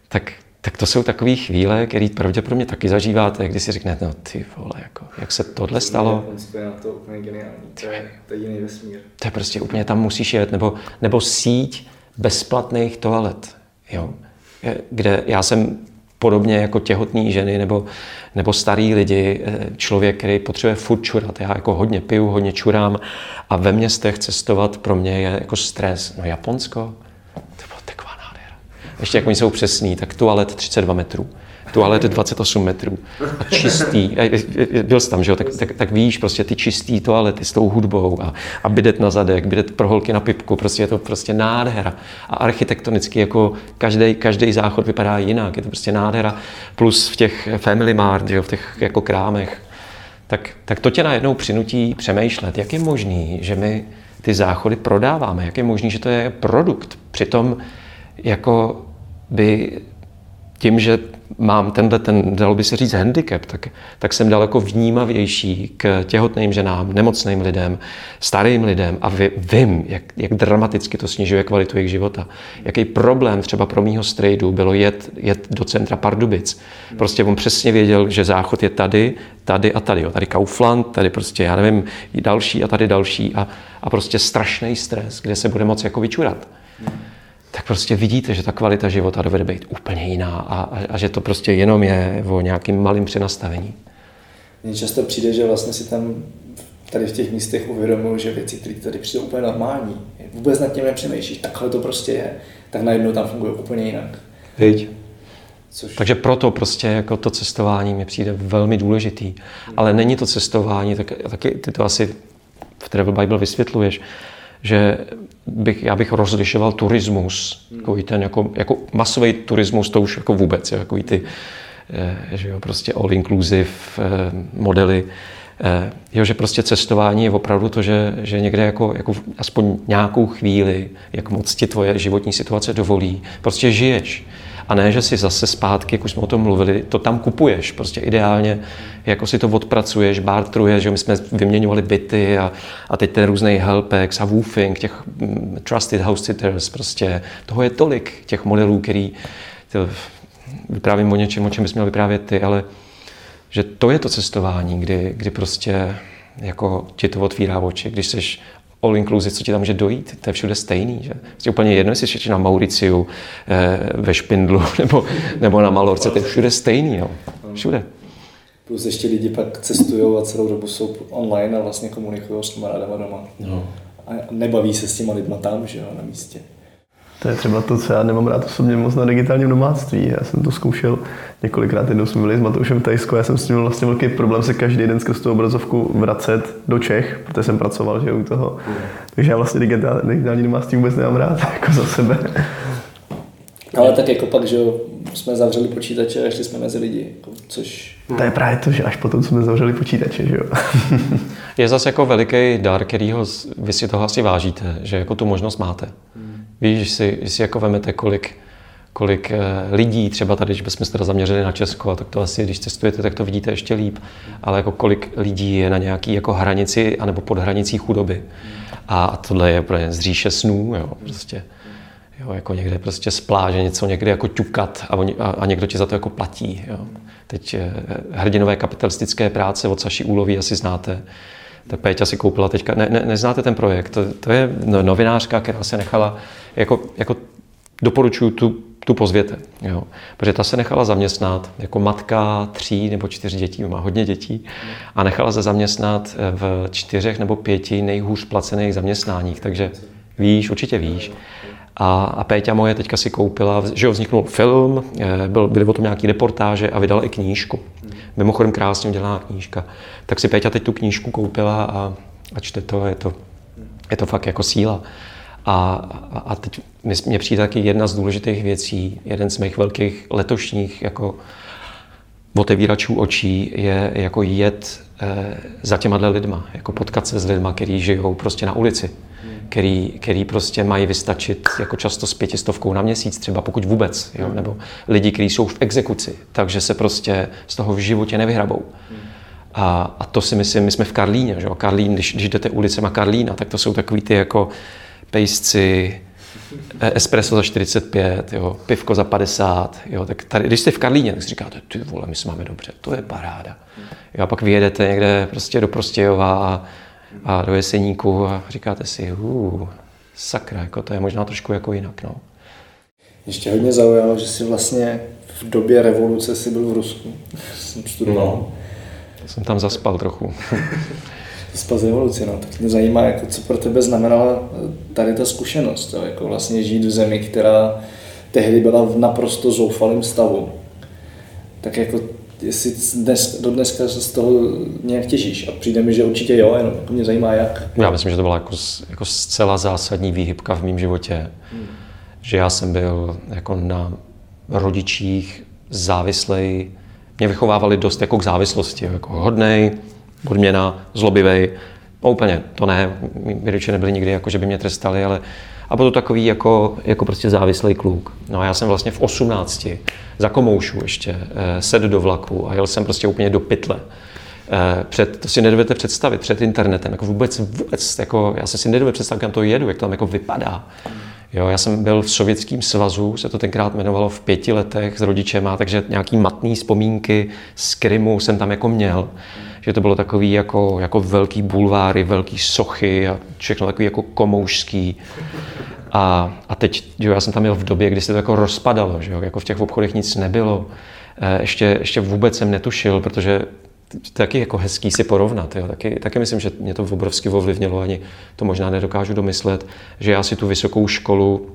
Tak tak to jsou takové chvíle, které pravděpodobně taky zažíváte, kdy si řeknete, no ty vole, jako, jak se tohle stalo. To je to úplně geniální, to je, to je jiný vesmír. To je prostě úplně tam musíš jet, nebo, nebo síť bezplatných toalet, jo, kde já jsem podobně jako těhotný ženy nebo, nebo starý lidi, eh, člověk, který potřebuje furt čurat. Já jako hodně piju, hodně čurám a ve městech cestovat pro mě je jako stres. No Japonsko, ještě jak oni jsou přesní, tak toalet 32 metrů, toalet 28 metrů a čistý, byl jsi tam, že jo, tak, tak, tak víš, prostě ty čistý toalety s tou hudbou a, a bidet na zadek, bidet pro holky na pipku, prostě je to prostě nádhera. A architektonicky jako každý, každý záchod vypadá jinak, je to prostě nádhera. Plus v těch family mart, že jo, v těch jako krámech, tak, tak to tě najednou přinutí přemýšlet, jak je možný, že my ty záchody prodáváme, jak je možný, že to je produkt. Přitom jako by tím, že mám tenhle, ten, dalo by se říct, handicap, tak, tak jsem daleko vnímavější k těhotným ženám, nemocným lidem, starým lidem a vím, jak, jak dramaticky to snižuje kvalitu jejich života. Jaký problém třeba pro mýho strejdu bylo jet, jet do centra Pardubic. Prostě on přesně věděl, že záchod je tady, tady a tady. Jo. Tady Kaufland, tady prostě, já nevím, další a tady další a, a prostě strašný stres, kde se bude moc jako vyčurat tak prostě vidíte, že ta kvalita života dovede být úplně jiná a, a, a že to prostě jenom je o nějakým malým přenastavení. Mně často přijde, že vlastně si tam tady v těch místech uvědomuji, že věci, které tady přijdou úplně normální, vůbec nad tím nepřemýšlíš, takhle to prostě je, tak najednou tam funguje úplně jinak. Viď. Což... Takže proto prostě jako to cestování mi přijde velmi důležitý. Hmm. Ale není to cestování, tak, taky ty to asi v Travel Bible vysvětluješ, že bych, já bych rozlišoval turismus, takový ten jako, jako masový turismus, to už jako vůbec, jako ty že jo, prostě all inclusive modely, jo, že prostě cestování je opravdu to, že, že někde jako, jako aspoň nějakou chvíli, jak moc ti tvoje životní situace dovolí, prostě žiješ. A ne, že si zase zpátky, jak už jsme o tom mluvili, to tam kupuješ. Prostě ideálně, jako si to odpracuješ, bartruješ, že my jsme vyměňovali byty a, a teď ten různý helpex a woofing, těch mm, trusted house sitters, prostě toho je tolik, těch modelů, který to, vyprávím o něčem, o čem bys měl vyprávět ty, ale že to je to cestování, kdy, kdy prostě jako ti to otvírá oči, když jsi all inclusive, co ti tam může dojít, to je všude stejný. Že? Prostě úplně jedno, jestli jsi na Mauriciu, eh, ve Špindlu nebo, nebo na Malorce, to je všude stejný. Jo. Všude. Plus ještě lidi pak cestují a celou dobu jsou online a vlastně komunikují s kamarádama doma. No. A nebaví se s těma lidma tam, že jo, na místě. To je třeba to, co já nemám rád osobně moc na digitálním domáctví. Já jsem to zkoušel několikrát, jednou jsme byli s Matoušem v Tajsku, já jsem s tím vlastně velký problém se každý den skrz tu obrazovku vracet do Čech, protože jsem pracoval že u toho. Takže já vlastně digitální, digitální domáctví vůbec nemám rád, jako za sebe. Ale tak jako pak, že jsme zavřeli počítače a šli jsme mezi lidi, jako, což... To je právě to, že až potom jsme zavřeli počítače, že jo. je zase jako veliký dar, kterýho vy si toho asi vážíte, že jako tu možnost máte. Víš, že si, že si jako vemete, kolik, kolik eh, lidí, třeba tady, když bychom se teda zaměřili na Česko, tak to asi, když cestujete, tak to vidíte ještě líp, ale jako kolik lidí je na nějaký jako hranici anebo pod hranicí chudoby. A tohle je úplně z říše snů, jo, prostě. Jo, jako někde prostě z pláže něco někde jako ťukat a, oni, a, a někdo ti za to jako platí. Jo. Teď eh, hrdinové kapitalistické práce od Saši Úlový asi znáte tak Péťa si koupila teďka, ne, ne, neznáte ten projekt, to, to je no, novinářka, která se nechala, jako, jako doporučuju tu, tu pozvěte, jo. protože ta se nechala zaměstnat jako matka tří nebo čtyř dětí, má hodně dětí, a nechala se zaměstnat v čtyřech nebo pěti nejhůř placených zaměstnáních, takže víš, určitě víš. A, a Péťa moje teďka si koupila, že vzniknul film, eh, byl, byly o tom nějaký reportáže a vydala i knížku. Mimochodem krásně udělaná knížka. Tak si Péťa teď tu knížku koupila a, a čte to, je to, je to fakt jako síla. A, a teď mě přijde taky jedna z důležitých věcí, jeden z mých velkých letošních jako otevíračů očí je jako jet e, za těma lidma, jako potkat se s lidma, kteří žijou prostě na ulici který, který prostě mají vystačit jako často s pětistovkou na měsíc, třeba pokud vůbec, jo? nebo lidi, kteří jsou v exekuci, takže se prostě z toho v životě nevyhrabou. A, a to si myslím, my jsme v Karlíně, že jo? Karlín, když, když jdete ulicema Karlína, tak to jsou takový ty jako pejsci, eh, espresso za 45, jo, pivko za 50, jo, tak tady, když jste v Karlíně, tak si říkáte, ty vole, my se máme dobře, to je paráda. Jo, a pak vyjedete někde prostě do Prostějova a a do Jeseníku a říkáte si, uh, sakra, jako to je možná trošku jako jinak. No. Ještě hodně zaujalo, že si vlastně v době revoluce si byl v Rusku. jsem studoval. No, jsem tam zaspal trochu. zaspal z revoluce, no. Tak mě zajímá, jako, co pro tebe znamenala tady ta zkušenost, jo? jako vlastně žít v zemi, která tehdy byla v naprosto zoufalém stavu. Tak jako jestli dnes, do dneska z toho nějak těžíš. A přijde mi, že určitě jo, jenom jako mě zajímá jak. Já myslím, že to byla jako, jako zcela zásadní výhybka v mém životě. Hmm. Že já jsem byl jako na rodičích závislej. Mě vychovávali dost jako k závislosti. Jako hodnej, odměna, zlobivej. No úplně, to ne. Mí rodiče nebyli nikdy, jako, že by mě trestali, ale a byl to takový jako, jako prostě závislý kluk. No a já jsem vlastně v 18 za komoušu ještě eh, sedl do vlaku a jel jsem prostě úplně do pytle. Eh, před, to si nedovedete představit, před internetem, jako vůbec, vůbec, jako, já se si nedovedu představit, kam to jedu, jak to tam jako vypadá. Jo, já jsem byl v Sovětském svazu, se to tenkrát jmenovalo v pěti letech s rodičema, takže nějaký matný vzpomínky z Krymu jsem tam jako měl. Že to bylo takový jako, jako velký bulváry, velký sochy a všechno takový jako komoušský. A, a teď, jo, já jsem tam měl v době, kdy se to jako rozpadalo, že jo, jako v těch obchodech nic nebylo. E, ještě, ještě vůbec jsem netušil, protože taky jako hezký si porovnat. Jo. Taky, taky myslím, že mě to obrovsky ovlivnilo, ani to možná nedokážu domyslet, že já si tu vysokou školu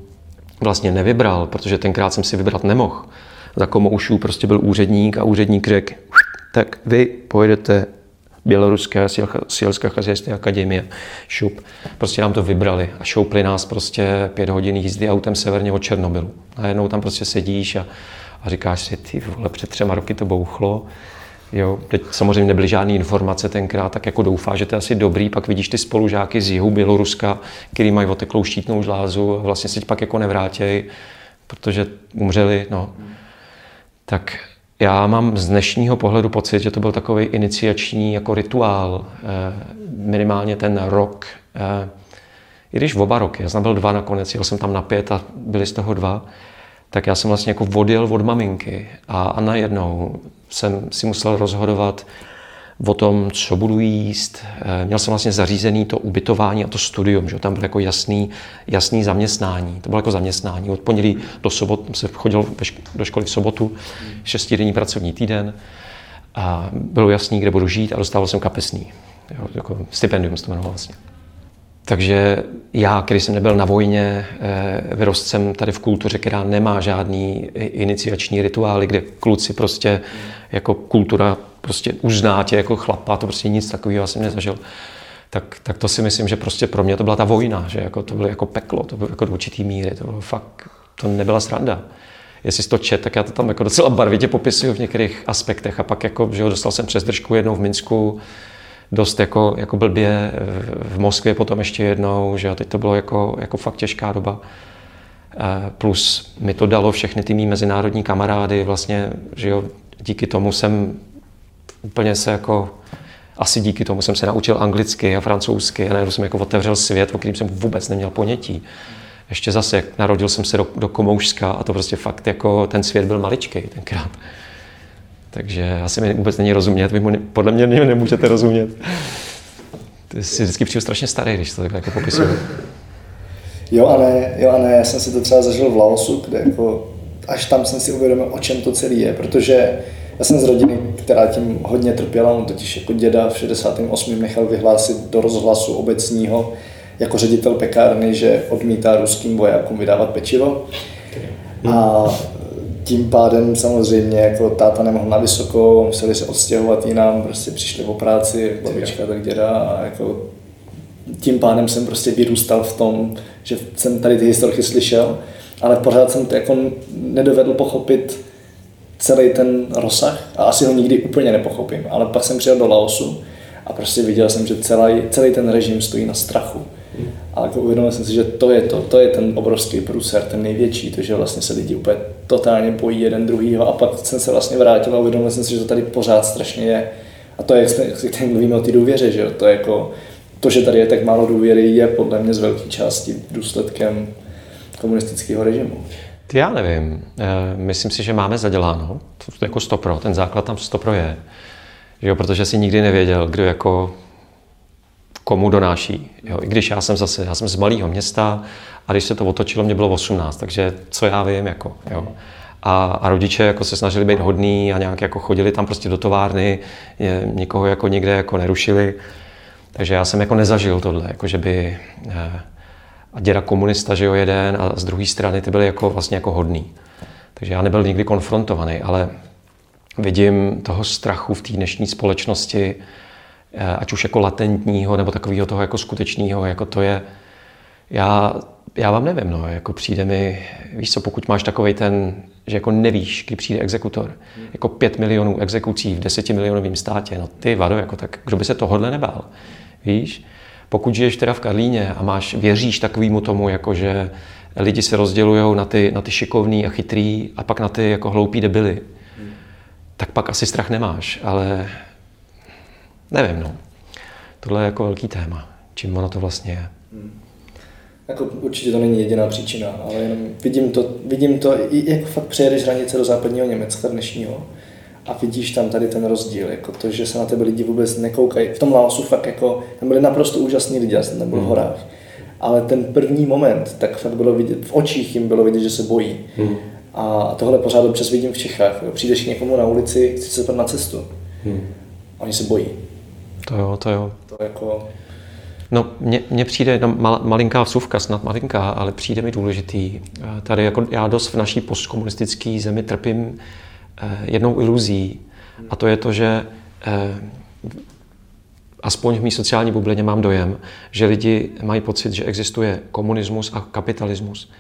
vlastně nevybral, protože tenkrát jsem si vybrat nemohl. Za komoušů prostě byl úředník a úředník řekl, tak vy pojedete Běloruské sielská chazajské akademie, šup. Prostě nám to vybrali a šoupli nás prostě pět hodin jízdy autem severně od Černobylu. A jednou tam prostě sedíš a, a říkáš si, ty vole, před třema roky to bouchlo, Jo, teď samozřejmě nebyly žádné informace tenkrát, tak jako doufá, že to je asi dobrý, pak vidíš ty spolužáky z jihu Běloruska, který mají oteklou štítnou žlázu a vlastně se pak jako nevrátějí, protože umřeli, no. Tak já mám z dnešního pohledu pocit, že to byl takový iniciační jako rituál, eh, minimálně ten rok, eh, i když oba roky, já jsem byl dva nakonec, jel jsem tam na pět a byli z toho dva, tak já jsem vlastně jako odjel od maminky a, a najednou jsem si musel rozhodovat o tom, co budu jíst. Eh, měl jsem vlastně zařízený to ubytování a to studium, že tam bylo jako jasný, jasný zaměstnání. To bylo jako zaměstnání. Od pondělí do sobot se chodil do školy v sobotu, šestidenní pracovní týden a bylo jasný, kde budu žít a dostával jsem kapesný. Jo, jako stipendium se to jmenovalo vlastně. Takže já, který jsem nebyl na vojně, eh, vyrost jsem tady v kultuře, která nemá žádný iniciační rituály, kde kluci prostě jako kultura prostě uzná tě jako chlapa, to prostě nic takového jsem nezažil. Tak, tak to si myslím, že prostě pro mě to byla ta vojna, že jako to bylo jako peklo, to bylo jako do určitý míry, to bylo fakt, to nebyla sranda. Jestli jsi to čet, tak já to tam jako docela barvitě popisuju v některých aspektech a pak jako, že jo, dostal jsem přes držku jednou v Minsku, dost jako, jako blbě v Moskvě potom ještě jednou, že a teď to bylo jako, jako fakt těžká doba. Plus mi to dalo všechny ty mý mezinárodní kamarády, vlastně, že jo, díky tomu jsem úplně se jako, asi díky tomu jsem se naučil anglicky a francouzsky a najednou jsem jako otevřel svět, o kterým jsem vůbec neměl ponětí. Ještě zase, narodil jsem se do, do Komoušska a to prostě fakt jako ten svět byl maličký tenkrát. Takže asi mi vůbec není rozumět, vy mu ne, podle mě nemůžete rozumět. Ty si vždycky přijdu strašně starý, když to takhle jako popisuju. Jo a ne, jo a ne, já jsem si to třeba zažil v Laosu, kde jako až tam jsem si uvědomil, o čem to celé je, protože já jsem z rodiny, která tím hodně trpěla, on totiž jako děda v 68. nechal vyhlásit do rozhlasu obecního jako ředitel pekárny, že odmítá ruským vojákům vydávat pečivo. A tím pádem samozřejmě jako táta nemohl na vysokou, museli se odstěhovat jinam, prostě přišli o práci, babička tak děda a jako tím pádem jsem prostě vyrůstal v tom, že jsem tady ty historky slyšel, ale pořád jsem to jako nedovedl pochopit celý ten rozsah a asi ho nikdy úplně nepochopím. Ale pak jsem přijel do Laosu a prostě viděl jsem, že celý, celý ten režim stojí na strachu. A jako uvědomil jsem si, že to je to, to je ten obrovský průser, ten největší, to, že vlastně se lidi úplně totálně bojí jeden druhýho a pak jsem se vlastně vrátil a uvědomil jsem si, že to tady pořád strašně je. A to je, jak, jsme, jak mluvíme o té důvěře, že jo? to je jako, to, že tady je tak málo důvěry, je podle mě z velké části důsledkem komunistického režimu. Ty já nevím. Eh, myslím si, že máme zaděláno. To jako stopro. Ten základ tam stopro je. Jo, protože si nikdy nevěděl, kdo jako komu donáší. Jo, I když já jsem zase, já jsem z malého města a když se to otočilo, mě bylo 18, takže co já vím, jako, jo. A, a rodiče jako se snažili být hodní a nějak jako chodili tam prostě do továrny, je, nikoho jako nikde jako nerušili. Takže já jsem jako nezažil tohle, jako že by eh, a děda komunista, že jo, jeden a z druhé strany ty byly jako vlastně jako hodný. Takže já nebyl nikdy konfrontovaný, ale vidím toho strachu v té dnešní společnosti, Eh, ať už jako latentního nebo takového toho jako skutečného, jako to je, já, já vám nevím, no, jako přijde mi, víš co, pokud máš takový ten, že jako nevíš, kdy přijde exekutor, jako pět milionů exekucí v desetimilionovém státě, no ty vado, jako tak, kdo by se tohodle nebál, víš? Pokud žiješ teda v Karlíně a máš, věříš takovému tomu, jako že lidi se rozdělují na ty, na ty šikovný a chytrý a pak na ty jako hloupý debily, tak pak asi strach nemáš, ale Nevím, no. Tohle je jako velký téma, čím ono to vlastně je. Hmm. Jako určitě to není jediná příčina, ale jenom vidím to, vidím to i jako fakt přejedeš hranice do západního Německa dnešního a vidíš tam tady ten rozdíl, jako to, že se na tebe lidi vůbec nekoukají. V tom Laosu fakt jako, tam byli naprosto úžasní lidi, já jsem tam byl v hmm. horách. Ale ten první moment, tak fakt bylo vidět, v očích jim bylo vidět, že se bojí. Hmm. A tohle pořád občas vidím v Čechách. Přijdeš k někomu na ulici, chci se na cestu. Hmm. Oni se bojí. To jo, to jo. To jako... No, mně přijde jedna mal, malinká vsuvka, snad malinká, ale přijde mi důležitý. Eh, tady jako já dost v naší postkomunistické zemi trpím jednou iluzí a to je to, že eh, aspoň v mý sociální bublině mám dojem, že lidi mají pocit, že existuje komunismus a kapitalismus.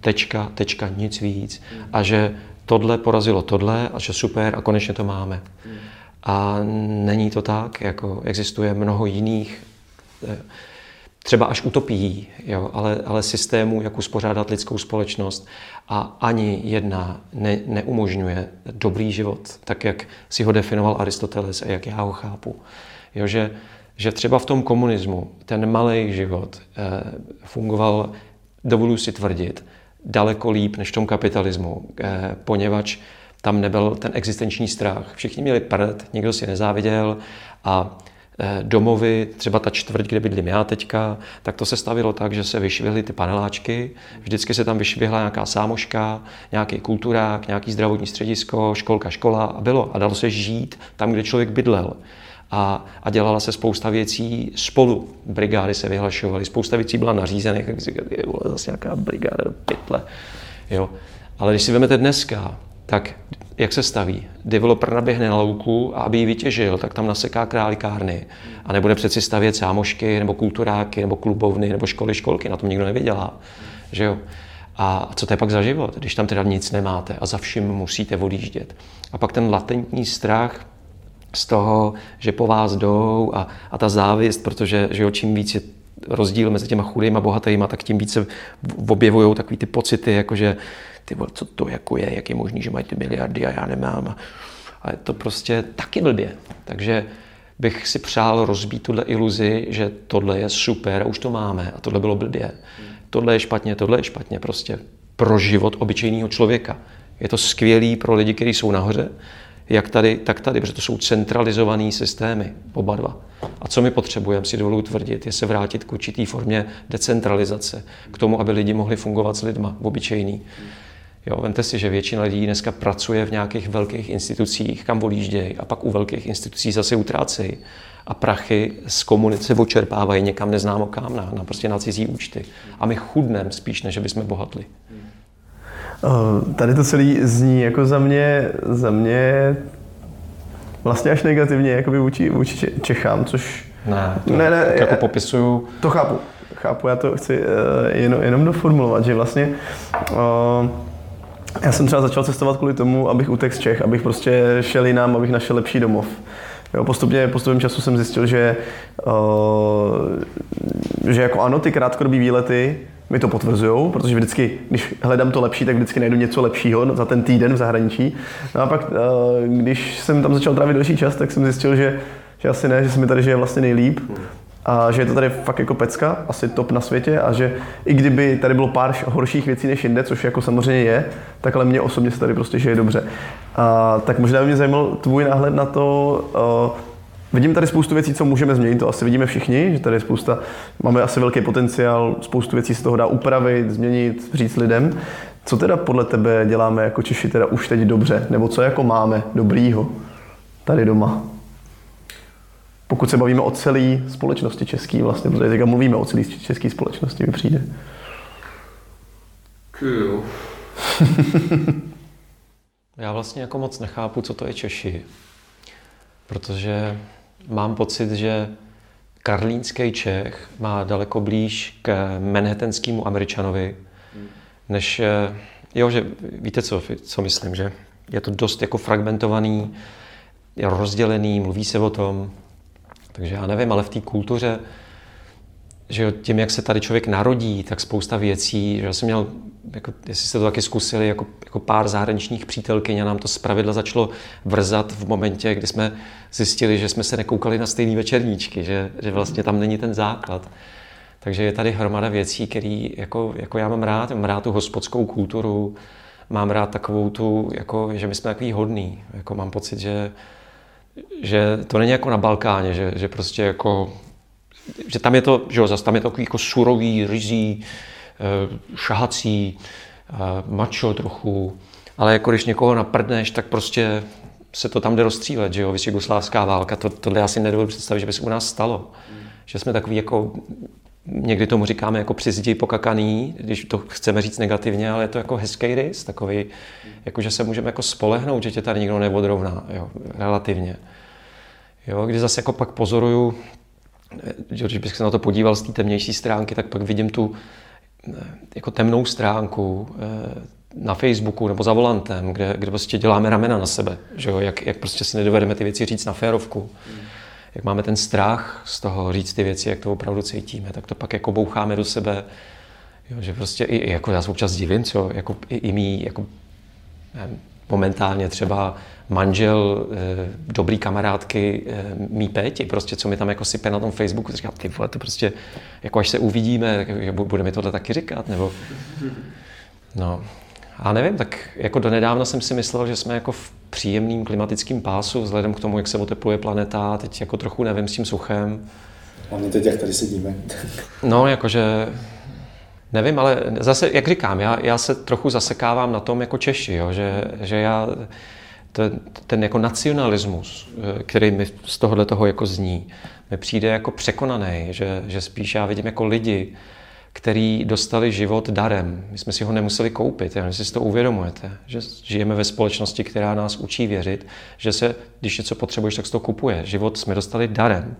Tečka, tečka, nic víc. A že tohle porazilo tohle a že super a konečně to máme. A není to tak, jako existuje mnoho jiných eh, třeba až utopií, jo, ale, ale systémů, jak uspořádat lidskou společnost a ani jedna ne, neumožňuje dobrý život, tak jak si ho definoval Aristoteles a jak já ho chápu. Jo, že, že třeba v tom komunismu ten malý život eh, fungoval, dovoluji si tvrdit, daleko líp než v tom kapitalismu, eh, poněvadž tam nebyl ten existenční strach. Všichni měli prd, nikdo si nezáviděl a domovy, třeba ta čtvrť, kde bydlím já teďka, tak to se stavilo tak, že se vyšvihly ty paneláčky, vždycky se tam vyšvihla nějaká sámoška, nějaký kulturák, nějaký zdravotní středisko, školka, škola a bylo. A dalo se žít tam, kde člověk bydlel a, a dělala se spousta věcí spolu. Brigády se vyhlašovaly, spousta věcí byla nařízených, jak říkat, je zase nějaká brigáda do pytle. Jo. Ale když si vezmete dneska, tak jak se staví? Developer naběhne na louku a aby ji vytěžil, tak tam naseká králikárny. A nebude přeci stavět sámošky, nebo kulturáky, nebo klubovny, nebo školy, školky. Na tom nikdo nevydělá. Že jo? A co to je pak za život, když tam teda nic nemáte a za vším musíte odjíždět? A pak ten latentní strach z toho, že po vás jdou a, a ta závist, protože že jo, čím víc je rozdíl mezi těma chudými a bohatými, tak tím více objevují takový ty pocity, jako že ty vole, co to jako je, jak je možný, že mají ty miliardy a já nemám. A je to prostě taky blbě. Takže bych si přál rozbít tuhle iluzi, že tohle je super a už to máme a tohle bylo blbě. Tohle je špatně, tohle je špatně prostě pro život obyčejného člověka. Je to skvělý pro lidi, kteří jsou nahoře jak tady, tak tady, protože to jsou centralizované systémy, oba dva. A co my potřebujeme, si dovoluji tvrdit, je se vrátit k určitý formě decentralizace, k tomu, aby lidi mohli fungovat s lidma, obyčejný. Jo, vemte si, že většina lidí dneska pracuje v nějakých velkých institucích, kam volíždějí, a pak u velkých institucí zase utrácejí. A prachy z komunice očerpávají někam neznámo kam, na, na, prostě na cizí účty. A my chudneme spíš, než bychom bohatli. Eh, tady to celé zní jako za mě, za mě vlastně až negativně jakoby vůči, vůči Čechám, což... Ne, to ne, ne, jako popisuju. To chápu, chápu, já to chci uh, jenom, jenom doformulovat, že vlastně uh, já jsem třeba začal cestovat kvůli tomu, abych utekl z Čech, abych prostě šel jinam, abych našel lepší domov. Jo, postupně, postupem času jsem zjistil, že, uh, že jako ano, ty krátkodobé výlety mi to potvrzují, protože vždycky, když hledám to lepší, tak vždycky najdu něco lepšího za ten týden v zahraničí. No a pak, eh, když jsem tam začal trávit delší čas, tak jsem zjistil, že, že asi ne, že se mi tady žije vlastně nejlíp a že je to tady fakt jako pecka, asi top na světě a že i kdyby tady bylo pár horších věcí než jinde, což jako samozřejmě je, tak ale mě osobně se tady prostě žije dobře. A, tak možná by mě zajímal tvůj náhled na to, uh, Vidím tady spoustu věcí, co můžeme změnit, to asi vidíme všichni, že tady je spousta, máme asi velký potenciál, spoustu věcí se toho dá upravit, změnit, říct lidem. Co teda podle tebe děláme jako Češi teda už teď dobře, nebo co jako máme dobrýho tady doma? Pokud se bavíme o celé společnosti české vlastně, protože teďka mluvíme o celé české společnosti, mi přijde. Cool. Já vlastně jako moc nechápu, co to je Češi. Protože mám pocit, že karlínský Čech má daleko blíž k manhattanskému Američanovi, než, eh, jo, že víte co, co myslím, že je to dost jako fragmentovaný, je rozdělený, mluví se o tom, takže já nevím, ale v té kultuře, že tím, jak se tady člověk narodí, tak spousta věcí, že já jsem měl, jako, jestli jste to taky zkusili, jako, jako pár zahraničních přítelkyň a nám to zpravidla začalo vrzat v momentě, kdy jsme zjistili, že jsme se nekoukali na stejné večerníčky, že, že vlastně tam není ten základ. Takže je tady hromada věcí, které jako, jako já mám rád. Mám rád tu hospodskou kulturu, mám rád takovou tu, jako, že my jsme takový hodný. Jako mám pocit, že, že to není jako na Balkáně, že, že prostě jako že tam je to, že jo, zase tam je to takový jako surový, rizí, eh, šahací, eh, mačo trochu, ale jako když někoho naprdneš, tak prostě se to tam jde rozstřílet, že jo, jugoslávská válka, to, tohle já si nedovedu představit, že by se u nás stalo. Hmm. Že jsme takový jako, někdy tomu říkáme jako při zdi pokakaný, když to chceme říct negativně, ale je to jako hezký rys, takový, jako že se můžeme jako spolehnout, že tě tady nikdo neodrovná, jo, relativně. Jo, když zase jako pak pozoruju, že když bych se na to podíval z té temnější stránky, tak pak vidím tu jako temnou stránku na Facebooku nebo za volantem, kde, kde prostě děláme ramena na sebe, že jo? Jak, jak prostě si nedovedeme ty věci říct na férovku. Mm. Jak máme ten strach z toho říct ty věci, jak to opravdu cítíme, tak to pak jako boucháme do sebe, jo? že prostě i, jako já se občas divím, co, jako i, i mý, jako momentálně třeba manžel eh, dobrý kamarádky eh, mý péti, prostě co mi tam jako sype na tom Facebooku, říkám, ty vole, to prostě, jako až se uvidíme, tak bude mi tohle taky říkat, nebo no, a nevím, tak jako donedávna jsem si myslel, že jsme jako v příjemným klimatickém pásu, vzhledem k tomu, jak se otepluje planeta, teď jako trochu nevím s tím suchem. Hlavně teď, jak tady sedíme. no, jakože Nevím, ale zase, jak říkám, já, já se trochu zasekávám na tom jako Češi, jo, že, že já ten, ten jako nacionalismus, eh, který mi z tohohle toho jako zní, mi přijde jako překonaný, že, že spíš já vidím jako lidi, který dostali život darem. My jsme si ho nemuseli koupit, já si to uvědomujete, že žijeme ve společnosti, která nás učí věřit, že se, když něco potřebuješ, tak se to kupuje. Život jsme dostali darem.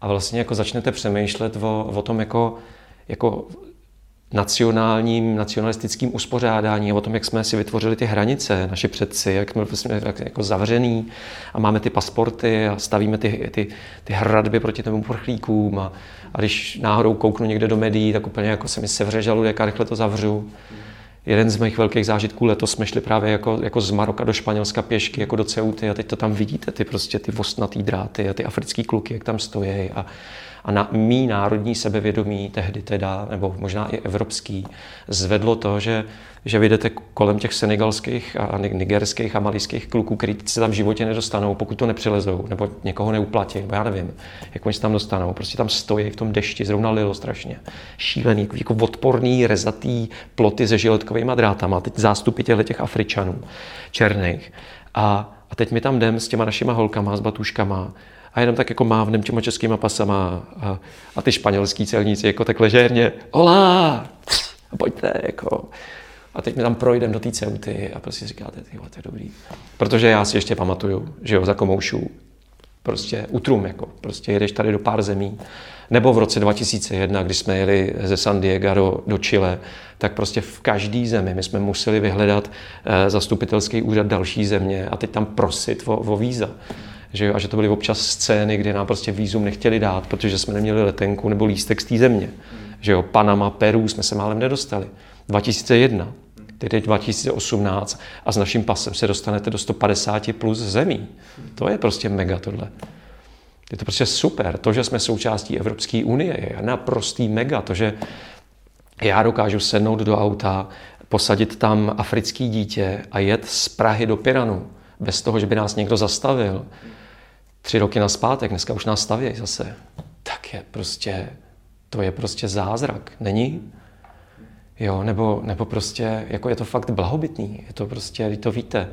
A vlastně jako začnete přemýšlet o, o tom jako, jako nacionálním, nacionalistickým uspořádání o tom, jak jsme si vytvořili ty hranice, naši předci, jak jsme vlastně jako zavřený a máme ty pasporty a stavíme ty, ty, ty hradby proti těm uprchlíkům a, a když náhodou kouknu někde do médií, tak úplně jako se mi sevře žaludek a rychle to zavřu. Jeden z mých velkých zážitků letos jsme šli právě jako, jako z Maroka do Španělska pěšky, jako do Ceuty a teď to tam vidíte, ty prostě ty vostnatý dráty a ty africký kluky, jak tam stojí a, a na mý národní sebevědomí tehdy teda, nebo možná i evropský, zvedlo to, že, že vyjdete kolem těch senegalských a nigerských a malijských kluků, kteří se tam v životě nedostanou, pokud to nepřilezou, nebo někoho neuplatí, nebo já nevím, jak oni se tam dostanou. Prostě tam stojí v tom dešti, zrovna lilo strašně. Šílený, jako odporný, rezatý ploty se žiletkovými drátama, teď zástupy těch Afričanů, černých. A, a teď my tam jdem s těma našima holkama, s batuškama a jenom tak jako mávnem těma českýma pasama a, a ty španělský celníci jako tak ležérně, olá, pojďte, jako. A teď mi tam projdem do té ceuty a prostě říkáte, ty to je dobrý. Protože já si ještě pamatuju, že jo, za komoušů, prostě utrum, jako, prostě jedeš tady do pár zemí. Nebo v roce 2001, když jsme jeli ze San Diego do, do Chile, tak prostě v každé zemi my jsme museli vyhledat eh, zastupitelský úřad další země a teď tam prosit o, o víza že jo, a že to byly občas scény, kdy nám prostě výzum nechtěli dát, protože jsme neměli letenku nebo lístek z té země. Že jo, Panama, Peru jsme se málem nedostali. 2001, teď 2018 a s naším pasem se dostanete do 150 plus zemí. To je prostě mega tohle. Je to prostě super. To, že jsme součástí Evropské unie, je naprostý mega. To, že já dokážu sednout do auta, posadit tam africký dítě a jet z Prahy do Piranu bez toho, že by nás někdo zastavil tři roky na zpátek, dneska už nás stavějí zase, tak je prostě, to je prostě zázrak, není? Jo, nebo, nebo prostě, jako je to fakt blahobytný, je to prostě, to víte.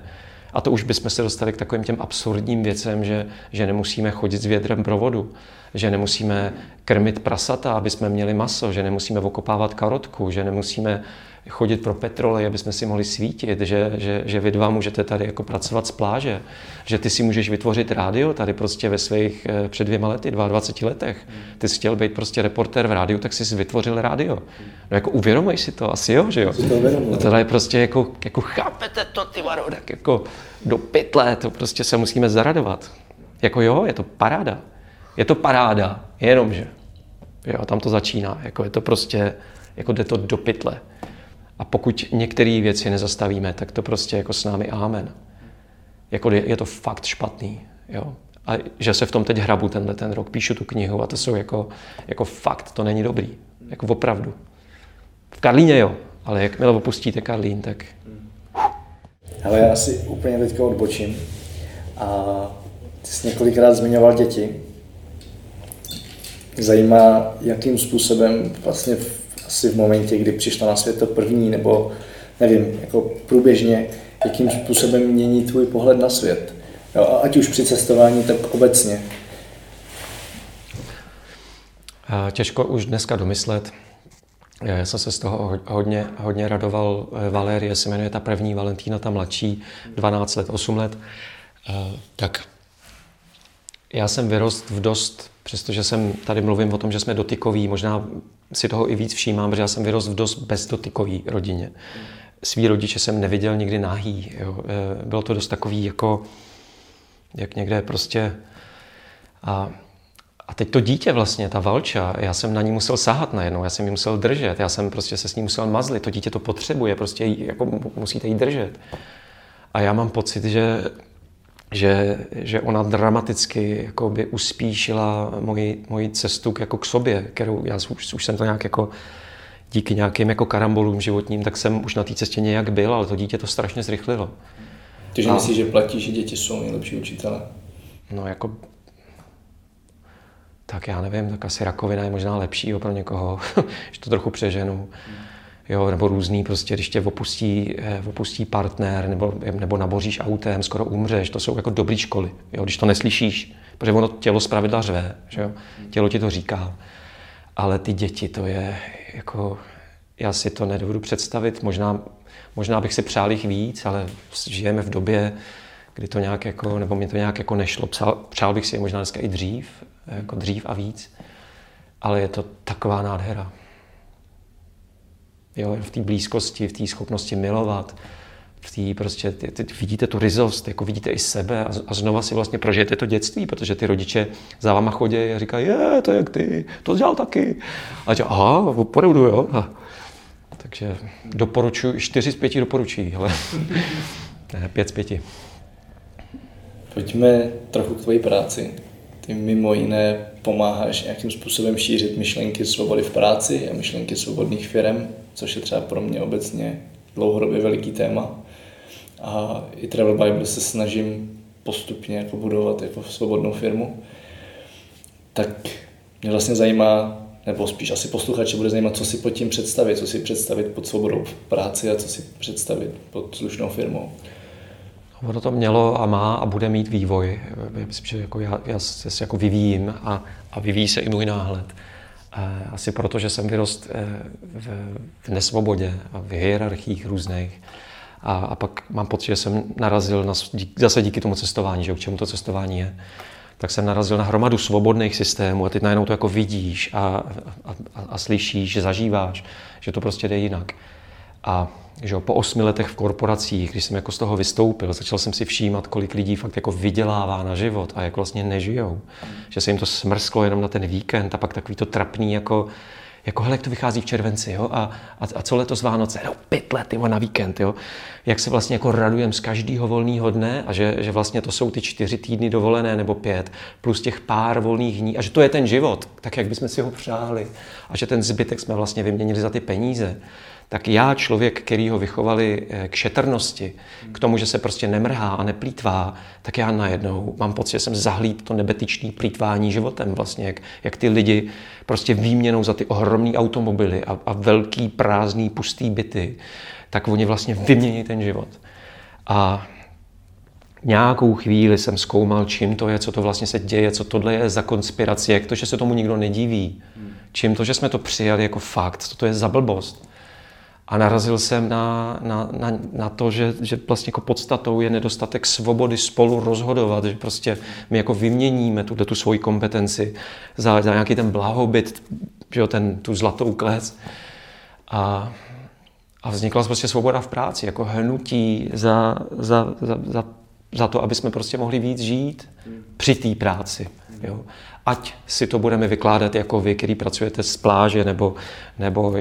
A to už bychom se dostali k takovým těm absurdním věcem, že, že nemusíme chodit s vědrem provodu, že nemusíme krmit prasata, aby jsme měli maso, že nemusíme okopávat karotku, že nemusíme chodit pro petrole, aby jsme si mohli svítit, že, že, že vy dva můžete tady jako pracovat z pláže, že ty si můžeš vytvořit rádio tady prostě ve svých eh, před dvěma lety, 22 letech. Ty jsi chtěl být prostě reportér v rádiu, tak jsi vytvořil rádio. No jako uvědomej si to, asi jo, že jo? No tohle je prostě jako, jako chápete to, ty varo, tak jako do pytle, to prostě se musíme zaradovat. Jako jo, je to paráda. Je to paráda, jenomže. Jo, tam to začíná. Jako je to prostě, jako jde to do pytle. A pokud některé věci nezastavíme, tak to prostě jako s námi amen. Jako je, je to fakt špatný. Jo? A že se v tom teď hrabu tenhle ten rok, píšu tu knihu a to jsou jako, jako fakt, to není dobrý. Jako opravdu. V Karlíně jo, ale jakmile opustíte Karlín, tak... Ale já si úplně teďka odbočím. A ty jsi několikrát zmiňoval děti. Zajímá, jakým způsobem vlastně asi v momentě, kdy přišla na svět to první, nebo nevím, jako průběžně, jakým způsobem mění tvůj pohled na svět. Jo, ať už při cestování, tak obecně. Těžko už dneska domyslet. Já jsem se z toho hodně, hodně radoval. Valérie se jmenuje ta první, Valentína ta mladší, 12 let, 8 let. Tak já jsem vyrost v dost, přestože jsem tady mluvím o tom, že jsme dotykoví, možná si toho i víc všímám, protože já jsem vyrost v dost bezdotykový rodině. svý rodiče jsem neviděl nikdy nahý. Jo. Eh, bylo to dost takový jako, jak někde prostě... A, a teď to dítě vlastně, ta valča, já jsem na ní musel sahat najednou, já jsem ji musel držet, já jsem prostě se s ní musel mazlit, to dítě to potřebuje, prostě jako musíte jí držet. A já mám pocit, že že, že ona dramaticky jako by uspíšila moji, moji cestu jako k sobě, kterou já už, už jsem to nějak jako díky nějakým jako karambolům životním, tak jsem už na té cestě nějak byl, ale to dítě to strašně zrychlilo. Takže A... myslíš, že platí, že děti jsou nejlepší učitele? No jako tak já nevím, tak asi rakovina je možná lepší pro někoho, že to trochu přeženu. Hmm jo, nebo různý, prostě, když tě opustí, eh, opustí partner, nebo, nebo naboříš autem, skoro umřeš, to jsou jako dobré školy, jo, když to neslyšíš, protože ono tělo zpravidla řve, že jo, tělo ti to říká, ale ty děti, to je jako, já si to nedovedu představit, možná, možná bych si přál jich víc, ale žijeme v době, kdy to nějak jako, nebo mě to nějak jako nešlo, přál, přál bych si je možná dneska i dřív, jako dřív a víc, ale je to taková nádhera. Jo, v té blízkosti, v té schopnosti milovat, v té prostě, ty, ty, vidíte tu ryzost, jako vidíte i sebe a, a znova si vlastně prožijete to dětství, protože ty rodiče za váma chodí a říkají, je, to je jak ty, to dělal taky. A tě, aha, opravdu, jo. A, takže doporučuji, čtyři z pěti doporučují, ale ne, pět z pěti. Pojďme trochu k tvojí práci. Ty mimo jiné pomáháš nějakým způsobem šířit myšlenky svobody v práci a myšlenky svobodných firm což je třeba pro mě obecně dlouhodobě veliký téma. A i Travel Bible se snažím postupně jako budovat jako svobodnou firmu. Tak mě vlastně zajímá, nebo spíš asi posluchače bude zajímat, co si pod tím představit, co si představit pod svobodou práci a co si představit pod slušnou firmou. Ono to mělo a má a bude mít vývoj. Myslím, že jako já, já se jako vyvíjím a, a vyvíjí se i můj náhled. Asi proto, že jsem vyrost eh, v, nesvobodě a v hierarchiích různých. A, a pak mám pocit, že jsem narazil na, zase díky tomu cestování, že k čemu to cestování je, tak jsem narazil na hromadu svobodných systémů a teď najednou to jako vidíš a, a, a, a slyšíš, že zažíváš, že to prostě jde jinak. A že po osmi letech v korporacích, když jsem jako z toho vystoupil, začal jsem si všímat, kolik lidí fakt jako vydělává na život a jak vlastně nežijou. Že se jim to smrsklo jenom na ten víkend a pak takový to trapný jako, jako hele, jak to vychází v červenci, jo? A, a, a co letos Vánoce? No, pět let, jo, na víkend, jo? Jak se vlastně jako radujem z každého volného dne a že, že vlastně to jsou ty čtyři týdny dovolené nebo pět, plus těch pár volných dní a že to je ten život, tak jak bychom si ho přáli a že ten zbytek jsme vlastně vyměnili za ty peníze tak já, člověk, který ho vychovali eh, k šetrnosti, k tomu, že se prostě nemrhá a neplítvá, tak já najednou mám pocit, že jsem zahlíd to nebetyčný plítvání životem vlastně, jak, jak ty lidi prostě výměnou za ty ohromné automobily a, a velký prázdný pustý byty, tak oni vlastně vymění ten život. A nějakou chvíli jsem zkoumal, čím to je, co to vlastně se děje, co tohle je za konspiraci, jak to, že se tomu nikdo nediví, čím to, že jsme to přijali jako fakt, co to je za blbost. A narazil jsem na, na, na, na to, že, že vlastně jako podstatou je nedostatek svobody spolu rozhodovat, že prostě my jako vyměníme tuto tu svoji kompetenci za, za nějaký ten blahobyt, že jo, ten, tu zlatou klec. A, a vznikla prostě svoboda v práci, jako hnutí za, za, za, za, za to, aby jsme prostě mohli víc žít při té práci. Jo ať si to budeme vykládat jako vy, který pracujete z pláže, nebo, nebo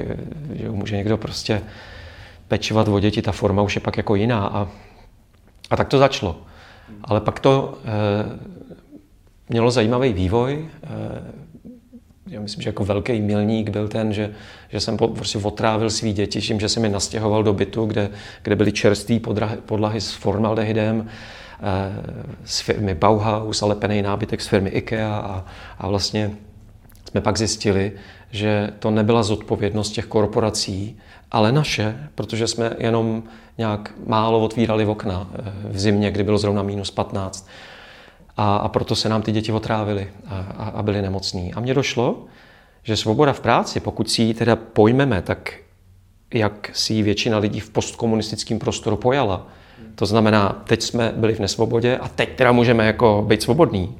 že může někdo prostě pečovat o děti, ta forma už je pak jako jiná. A, a tak to začalo. Ale pak to e, mělo zajímavý vývoj. E, já myslím, že jako velký milník byl ten, že, že jsem prostě otrávil svý děti tím, že jsem je nastěhoval do bytu, kde, kde byly čerstvé podlahy s formaldehydem, z firmy Bauhaus lepený nábytek z firmy IKEA a, a vlastně jsme pak zjistili, že to nebyla zodpovědnost těch korporací, ale naše, protože jsme jenom nějak málo otvírali okna eh, v zimě, kdy bylo zrovna minus 15. A, a proto se nám ty děti otrávily a, a, a byly nemocní. A mně došlo, že svoboda v práci, pokud si ji teda pojmeme, tak jak si ji většina lidí v postkomunistickém prostoru pojala, to znamená, teď jsme byli v nesvobodě a teď teda můžeme jako být svobodní.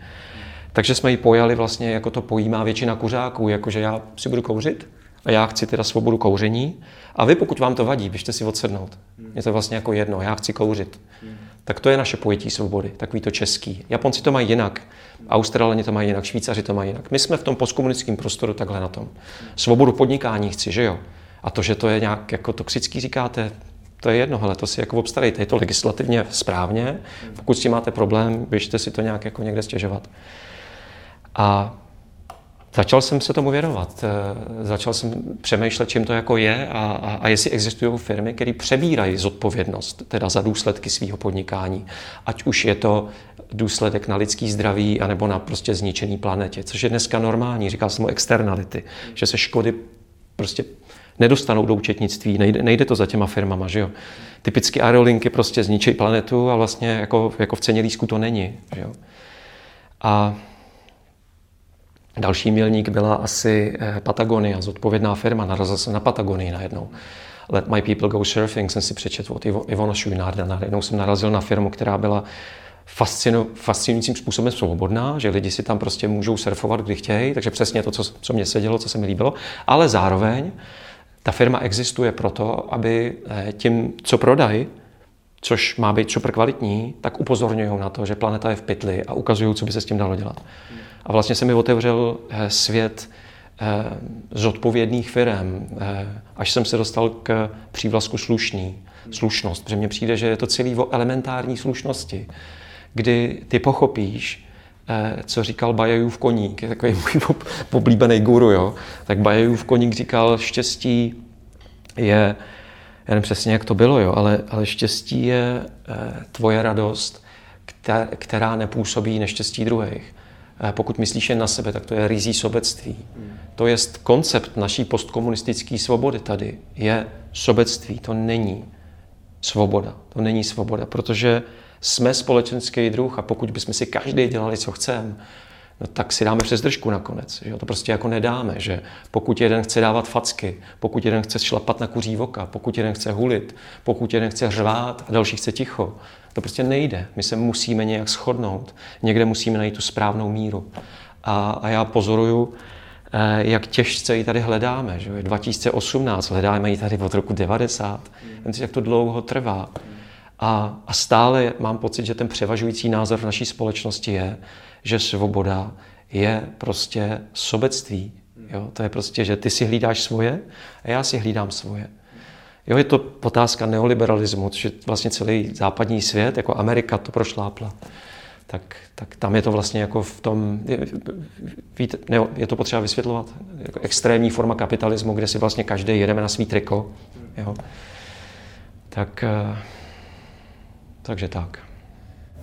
Takže jsme ji pojali vlastně, jako to pojímá většina kuřáků, jakože já si budu kouřit a já chci teda svobodu kouření a vy, pokud vám to vadí, běžte si odsednout. Je to vlastně jako jedno, já chci kouřit. Tak to je naše pojetí svobody, takový to český. Japonci to mají jinak, Australani to mají jinak, Švýcaři to mají jinak. My jsme v tom postkomunistickém prostoru takhle na tom. Svobodu podnikání chci, že jo? A to, že to je nějak jako toxický, říkáte, to je jedno, ale to si jako obstarejte, je to legislativně správně, pokud s tím máte problém, běžte si to nějak jako někde stěžovat. A začal jsem se tomu věnovat. Eh, začal jsem přemýšlet, čím to jako je a, a, a jestli existují firmy, které přebírají zodpovědnost teda za důsledky svého podnikání. Ať už je to důsledek na lidský zdraví, anebo na prostě zničený planetě, což je dneska normální. Říkal jsem o externality, že se škody prostě nedostanou do účetnictví, nejde, nejde to za těma firmama, že jo. Typicky aerolinky prostě zničí planetu a vlastně jako, jako v ceně lísku to není, že jo. A Další milník byla asi eh, Patagonia, zodpovědná firma, narazil jsem na Patagonii najednou. Let My People Go Surfing jsem si přečetl od Ivona Šujnárda. Najednou jsem narazil na firmu, která byla fascinu, fascinujícím způsobem svobodná, že lidi si tam prostě můžou surfovat, kdy chtějí, takže přesně to, co, co mě sedělo, co se mi líbilo, ale zároveň ta firma existuje proto, aby eh, tím, co prodají, což má být super kvalitní, tak upozorňují na to, že planeta je v pytli a ukazují, co by se s tím dalo dělat. A vlastně se mi otevřel eh, svět eh, zodpovědných firm, až jsem se dostal k přívlasku slušný, slušnost, protože mně přijde, že je to celý o elementární slušnosti, kdy ty pochopíš, Eh, co říkal Bajajův koník, je takový můj oblíbený guru, jo? tak Bajajův koník říkal, štěstí je, já nevím přesně, jak to bylo, jo? Ale, ale štěstí je eh, tvoje radost, která nepůsobí neštěstí druhých. Eh, pokud myslíš jen na sebe, tak to je rizí sobectví. To je koncept naší postkomunistické svobody tady. Je sobectví, to není svoboda. To není svoboda, protože jsme společenský druh a pokud bychom si každý dělali, co chceme, no tak si dáme přes držku nakonec. Že? To prostě jako nedáme, že pokud jeden chce dávat facky, pokud jeden chce šlapat na kuří voka, pokud jeden chce hulit, pokud jeden chce řvát a další chce ticho, to prostě nejde. My se musíme nějak shodnout. Někde musíme najít tu správnou míru. A, a já pozoruju, eh, jak těžce ji tady hledáme. Že? 2018, hledáme ji tady od roku 90. Jen jak to dlouho trvá. A, a stále mám pocit, že ten převažující názor v naší společnosti je, že svoboda je prostě sobectví. Jo? To je prostě, že ty si hlídáš svoje a já si hlídám svoje. Jo, je to otázka neoliberalismu, že vlastně celý západní svět, jako Amerika, to prošlápla. Tak, tak tam je to vlastně jako v tom, je, víte, ne, je to potřeba vysvětlovat, jako extrémní forma kapitalismu, kde si vlastně každý jedeme na svý triko. Jo. Tak eh, takže tak.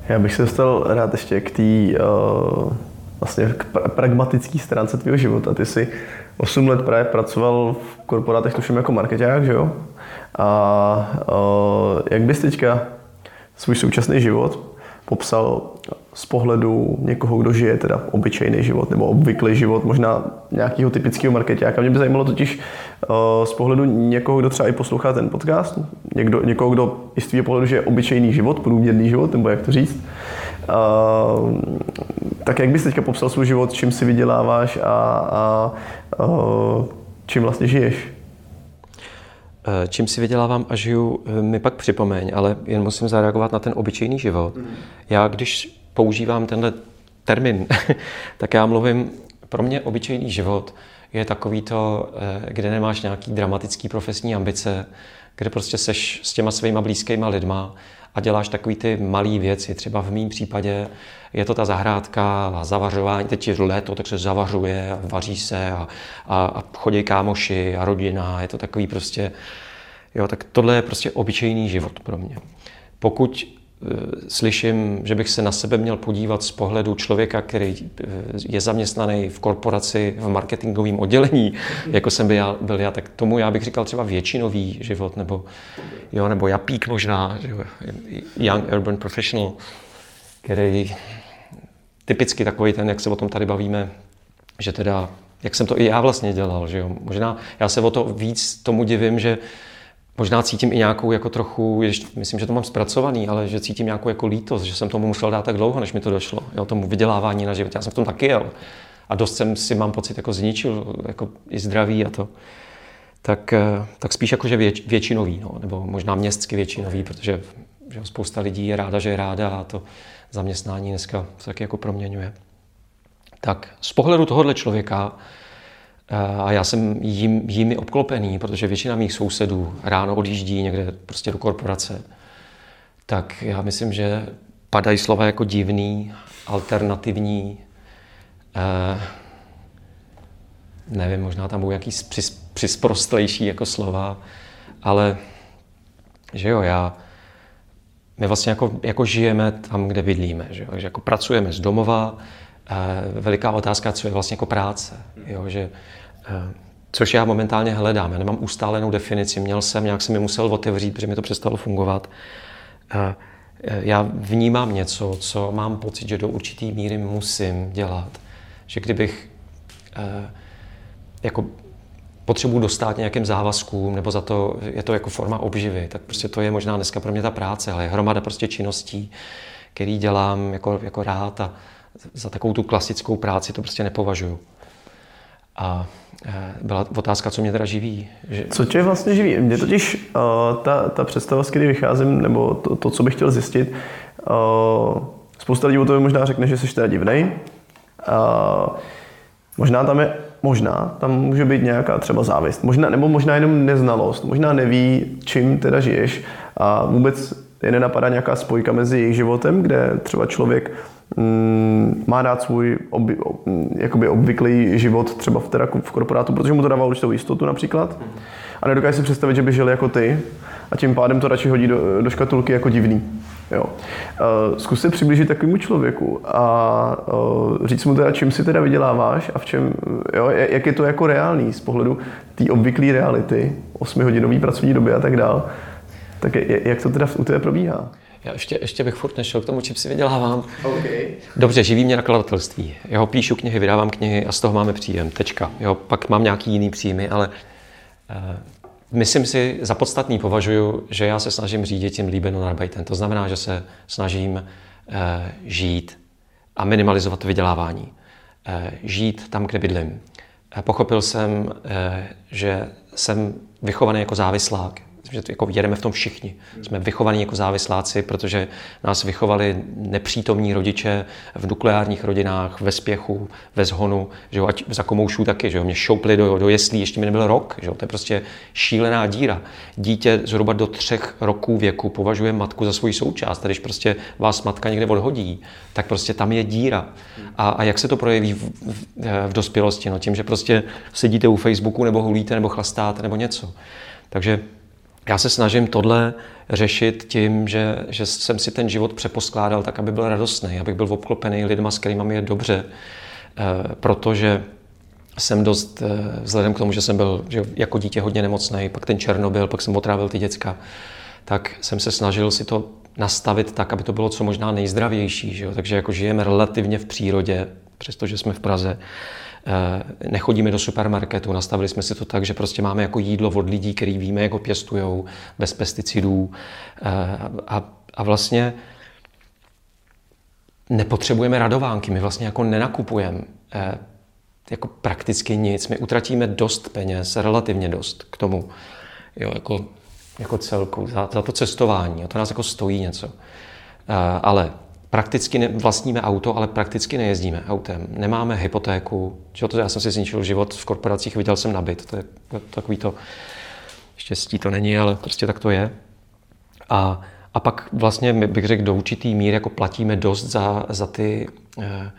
Já bych se dostal rád ještě k té uh, vlastně k pra- pragmatické stránce tvého života. Ty jsi 8 let právě pracoval v korporátech, tuším jako marketák, že jo? A uh, jak bys teďka svůj současný život popsal z pohledu někoho, kdo žije teda obyčejný život nebo obvyklý život, možná nějakého typického marketáka. Mě by zajímalo totiž uh, z pohledu někoho, kdo třeba i poslouchá ten podcast, někdo, někoho, kdo i z tvého pohledu žije obyčejný život, průměrný život, nebo jak to říct. Uh, tak jak bys teďka popsal svůj život, čím si vyděláváš a, a uh, čím vlastně žiješ? Čím si vydělávám a žiju, mi pak připomeň, ale jen musím zareagovat na ten obyčejný život. Mm. Já když používám tenhle termín, tak já mluvím, pro mě obyčejný život je takový to, eh, kde nemáš nějaký dramatický profesní ambice, kde prostě seš s těma svýma blízkýma lidma a děláš takový ty malé věci. Třeba v mém případě je to ta zahrádka a zavařování. Teď je léto, tak se zavařuje a vaří se a, a, a chodí kámoši a rodina. Je to takový prostě, jo, tak tohle je prostě obyčejný život pro mě. Pokud slyším, že bych se na sebe měl podívat z pohledu člověka, který eh, je zaměstnaný v korporaci v marketingovém oddělení, jako jsem byl já, byl já, tak tomu já bych říkal třeba většinový život, nebo, jo, nebo japík možná, že jo, young urban professional, který typicky takový ten, jak se o tom tady bavíme, že teda, jak jsem to i já vlastně dělal, že jo, možná já se o to víc tomu divím, že Možná cítím i nějakou jako trochu, ještě, myslím, že to mám zpracovaný, ale že cítím nějakou jako lítost, že jsem tomu musel dát tak dlouho, než mi to došlo, jo, tomu vydělávání na život. Já jsem v tom taky jel. A dost jsem si, mám pocit, jako zničil jako i zdraví a to. tak, eh, tak spíš jakože věč, většinový, no, nebo možná městsky většinový, protože že spousta lidí je ráda, že je ráda a to zaměstnání dneska se taky jako proměňuje. Tak z pohledu tohohle člověka, a já jsem jim, jimi obklopený, protože většina mých sousedů ráno odjíždí někde prostě do korporace, tak já myslím, že padají slova jako divný, alternativní, eh, nevím, možná tam budou nějaký přis, přisprostlejší jako slova, ale že jo, já, my vlastně jako, jako žijeme tam, kde bydlíme, že jo, že jako pracujeme z domova, eh, veliká otázka, co je vlastně jako práce, jo, že eh, což já momentálně hledám. Já nemám ustálenou definici, měl jsem, nějak jsem mi musel otevřít, protože mi to přestalo fungovat. Eh, já vnímám něco, co mám pocit, že do určité míry musím dělat. Že kdybych eh, jako potřebuji dostat nějakým závazkům, nebo za to je to jako forma obživy, tak prostě to je možná dneska pro mě ta práce, ale je hromada prostě činností, který dělám jako, jako rád a za takovou tu klasickou práci to prostě nepovažuju. A eh, byla otázka, co mě teda živí. Že... Co tě vlastně živí? Mě totiž uh, ta, ta představa, z které vycházím, nebo to, to, co bych chtěl zjistit, uh, spousta lidí o to možná řekne, že jsi teda divnej. Uh, možná tam je možná tam může být nějaká třeba závist, možná, nebo možná jenom neznalost, možná neví, čím teda žiješ a vůbec je nenapadá nějaká spojka mezi jejich životem, kde třeba člověk mm, má dát svůj oby, ob, jakoby obvyklý život třeba v, teda v korporátu, protože mu to dává určitou jistotu například. A nedokáže si představit, že by žil jako ty a tím pádem to radši hodí do, do škatulky jako divný. Jo. Uh, zkus se přiblížit takovému člověku a uh, říct mu teda, čím si teda vyděláváš a v čem, jo, jak je to jako reálný z pohledu té obvyklé reality, 8-hodinový pracovní doby a tak dál. Tak jak to teda u tebe probíhá? Já ještě, ještě bych furt nešel k tomu, čím si vydělávám. Okay. Dobře, živí mě nakladatelství. Jo, píšu knihy, vydávám knihy a z toho máme příjem. Tečka. Jo, pak mám nějaký jiný příjmy, ale uh, myslím si, za podstatný považuji, že já se snažím řídit tím líbenou arbeitem. To znamená, že se snažím uh, žít a minimalizovat vydělávání. Uh, žít tam, kde bydlím. Uh, pochopil jsem, uh, že jsem vychovaný jako závislák že to jako jedeme v tom všichni. Jsme vychovaní jako závisláci, protože nás vychovali nepřítomní rodiče v nukleárních rodinách, ve spěchu, ve zhonu, že jo, ať za komoušů taky, že jo, mě šoupli do, do jeslí, ještě mi nebyl rok, že jo, to je prostě šílená díra. Dítě zhruba do třech roků věku považuje matku za svoji součást, když prostě vás matka někde odhodí, tak prostě tam je díra. A, a jak se to projeví v, v, v dospělosti? No tím, že prostě sedíte u Facebooku nebo hulíte nebo chlastáte nebo něco. Takže já se snažím tohle řešit tím, že, že jsem si ten život přeposkládal tak, aby byl radostný, abych byl obklopený lidma, s kterými je dobře, eh, protože jsem dost, eh, vzhledem k tomu, že jsem byl že jako dítě hodně nemocný, pak ten Černobyl, pak jsem otrávil ty děcka, tak jsem se snažil si to nastavit tak, aby to bylo co možná nejzdravější. Že jo? Takže jako žijeme relativně v přírodě, přestože jsme v Praze, nechodíme do supermarketu, nastavili jsme si to tak, že prostě máme jako jídlo od lidí, který víme, jak ho pěstujou, bez pesticidů. Eh, a, a vlastně nepotřebujeme radovánky, my vlastně jako nenakupujeme eh, jako prakticky nic, my utratíme dost peněz, relativně dost k tomu, jo, jako, jako celku, za, za to cestování, a to nás jako stojí něco. Ale prakticky ne, vlastníme auto, ale prakticky nejezdíme autem. Nemáme hypotéku. Čo to já jsem si zničil život v korporacích, viděl jsem nabit. To je takový to štěstí to není, ale prostě tak to je. A, a pak vlastně bych řekl do určitý míry jako platíme dost za, za ty eh,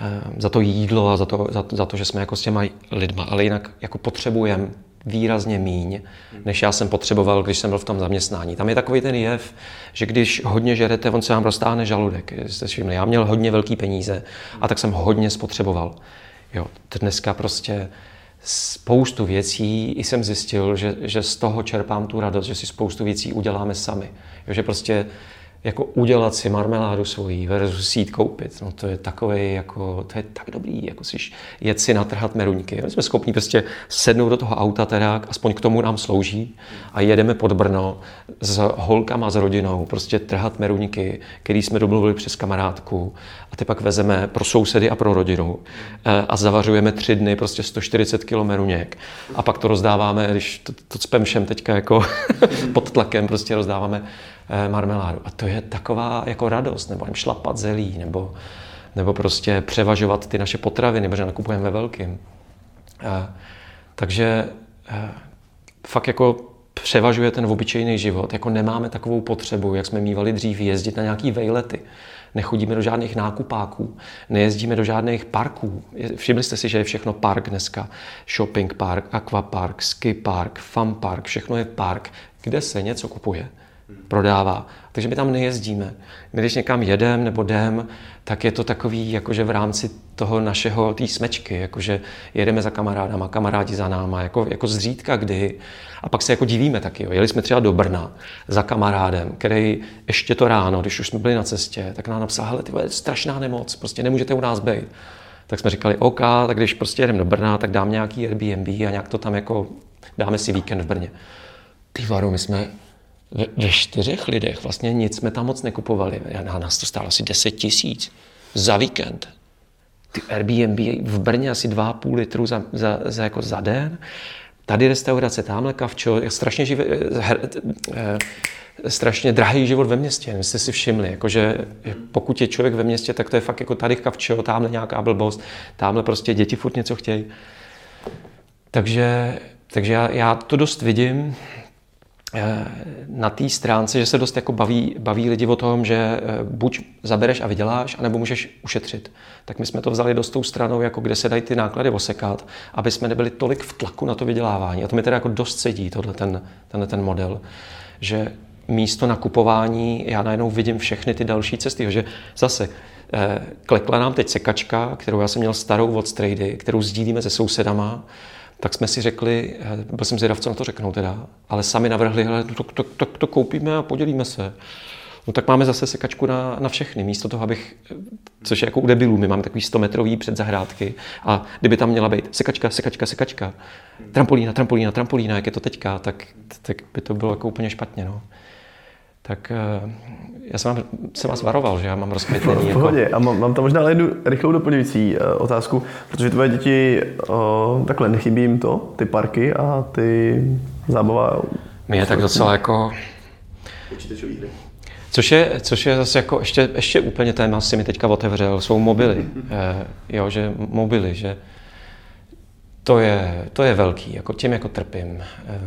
eh, za to jídlo a za to, za, za to, že jsme jako s těma lidma, ale jinak jako potřebujeme výrazně míň, než já jsem potřeboval, když jsem byl v tom zaměstnání. Tam je takový ten jev, že když hodně žerete, on se vám roztáhne žaludek. Jste všimli, já měl hodně velký peníze a tak jsem hodně spotřeboval. Jo, dneska prostě spoustu věcí jsem zjistil, že, že z toho čerpám tu radost, že si spoustu věcí uděláme sami. Jo, že prostě jako udělat si marmeládu svojí versus si jít koupit. No to je takové, jako, to je tak dobrý, jako si jet si natrhat meruňky. My jsme schopni prostě sednout do toho auta teda, aspoň k tomu nám slouží a jedeme pod Brno s holkama, s rodinou, prostě trhat meruňky, který jsme domluvili přes kamarádku a ty pak vezeme pro sousedy a pro rodinu eh, a zavařujeme tři dny prostě 140 kg meruněk a pak to rozdáváme, když to, to cpem všem teďka jako pod tlakem prostě rozdáváme marmeládu. A to je taková jako radost, nebo jim šlapat zelí, nebo, nebo prostě převažovat ty naše potraviny, protože nakupujeme ve velkým. A, takže eh, fakt jako převažuje ten obyčejný život. Jako nemáme takovou potřebu, jak jsme mývali dřív, jezdit na nějaký vejlety. Nechodíme do žádných nákupáků, nejezdíme do žádných parků. Všimli jste si, že je všechno park dneska. Shopping park, aquapark, ski park, fun park, všechno je park, kde se něco kupuje prodává. Takže my tam nejezdíme. Když někam jedem nebo jdem, tak je to takový, jakože v rámci toho našeho, té smečky, jakože jedeme za kamarádama, kamarádi za náma, jako, jako zřídka kdy. A pak se jako divíme taky. Jo. Jeli jsme třeba do Brna za kamarádem, který ještě to ráno, když už jsme byli na cestě, tak nám napsal, hele, ty je strašná nemoc, prostě nemůžete u nás být. Tak jsme říkali, OK, tak když prostě jedeme do Brna, tak dám nějaký Airbnb a nějak to tam jako dáme si víkend v Brně. Ty varu, my jsme ve, ve čtyřech lidech vlastně nic jsme tam moc nekupovali. Na nás to stálo asi 10 tisíc za víkend. Ty Airbnb v Brně asi 2,5 litru za, za, za, jako za den. Tady restaurace, tamhle kavčo, strašně, živé, her, eh, strašně drahý život ve městě. My jste si všimli, jakože pokud je člověk ve městě, tak to je fakt jako tady kavčo, tamhle nějaká blbost, tamhle prostě děti furt něco chtějí. Takže, takže já, já to dost vidím, Eh, na té stránce, že se dost jako baví, baví lidi o tom, že eh, buď zabereš a vyděláš, anebo můžeš ušetřit. Tak my jsme to vzali dost tou stranou, jako kde se dají ty náklady osekat, aby jsme nebyli tolik v tlaku na to vydělávání. A to mi teda jako dost sedí, tohle ten, tenhle ten model. Že místo nakupování já najednou vidím všechny ty další cesty. Že zase eh, klekla nám teď sekačka, kterou já jsem měl starou od Strady, kterou sdílíme se sousedama tak jsme si řekli, eh, byl jsem zvědav, co na to řeknou teda, ale sami navrhli, hele, to, to, to, to koupíme a podělíme se. No tak máme zase sekačku na, na všechny, místo toho, abych, což je jako u debilů, my máme takový 100 metrový předzahrádky a kdyby tam měla být sekačka, sekačka, sekačka, trampolína, trampolína, trampolína, jak je to teďka, tak, tak by to bylo jako úplně špatně. No tak uh, já jsem, vám, jsem vás varoval, že já mám rozkvětlený. V pohodě. Jako... A mám, mám tam možná jednu rychlou doplňující uh, otázku, protože tvoje děti, uh, takhle nechybí jim to, ty parky a ty zábava. Mě je tak docela jako... Hry. Což je, což je zase jako ještě, ještě úplně téma, si mi teďka otevřel, jsou mobily. eh, jo, že mobily, že to je, to je velký, jako tím jako trpím. Eh,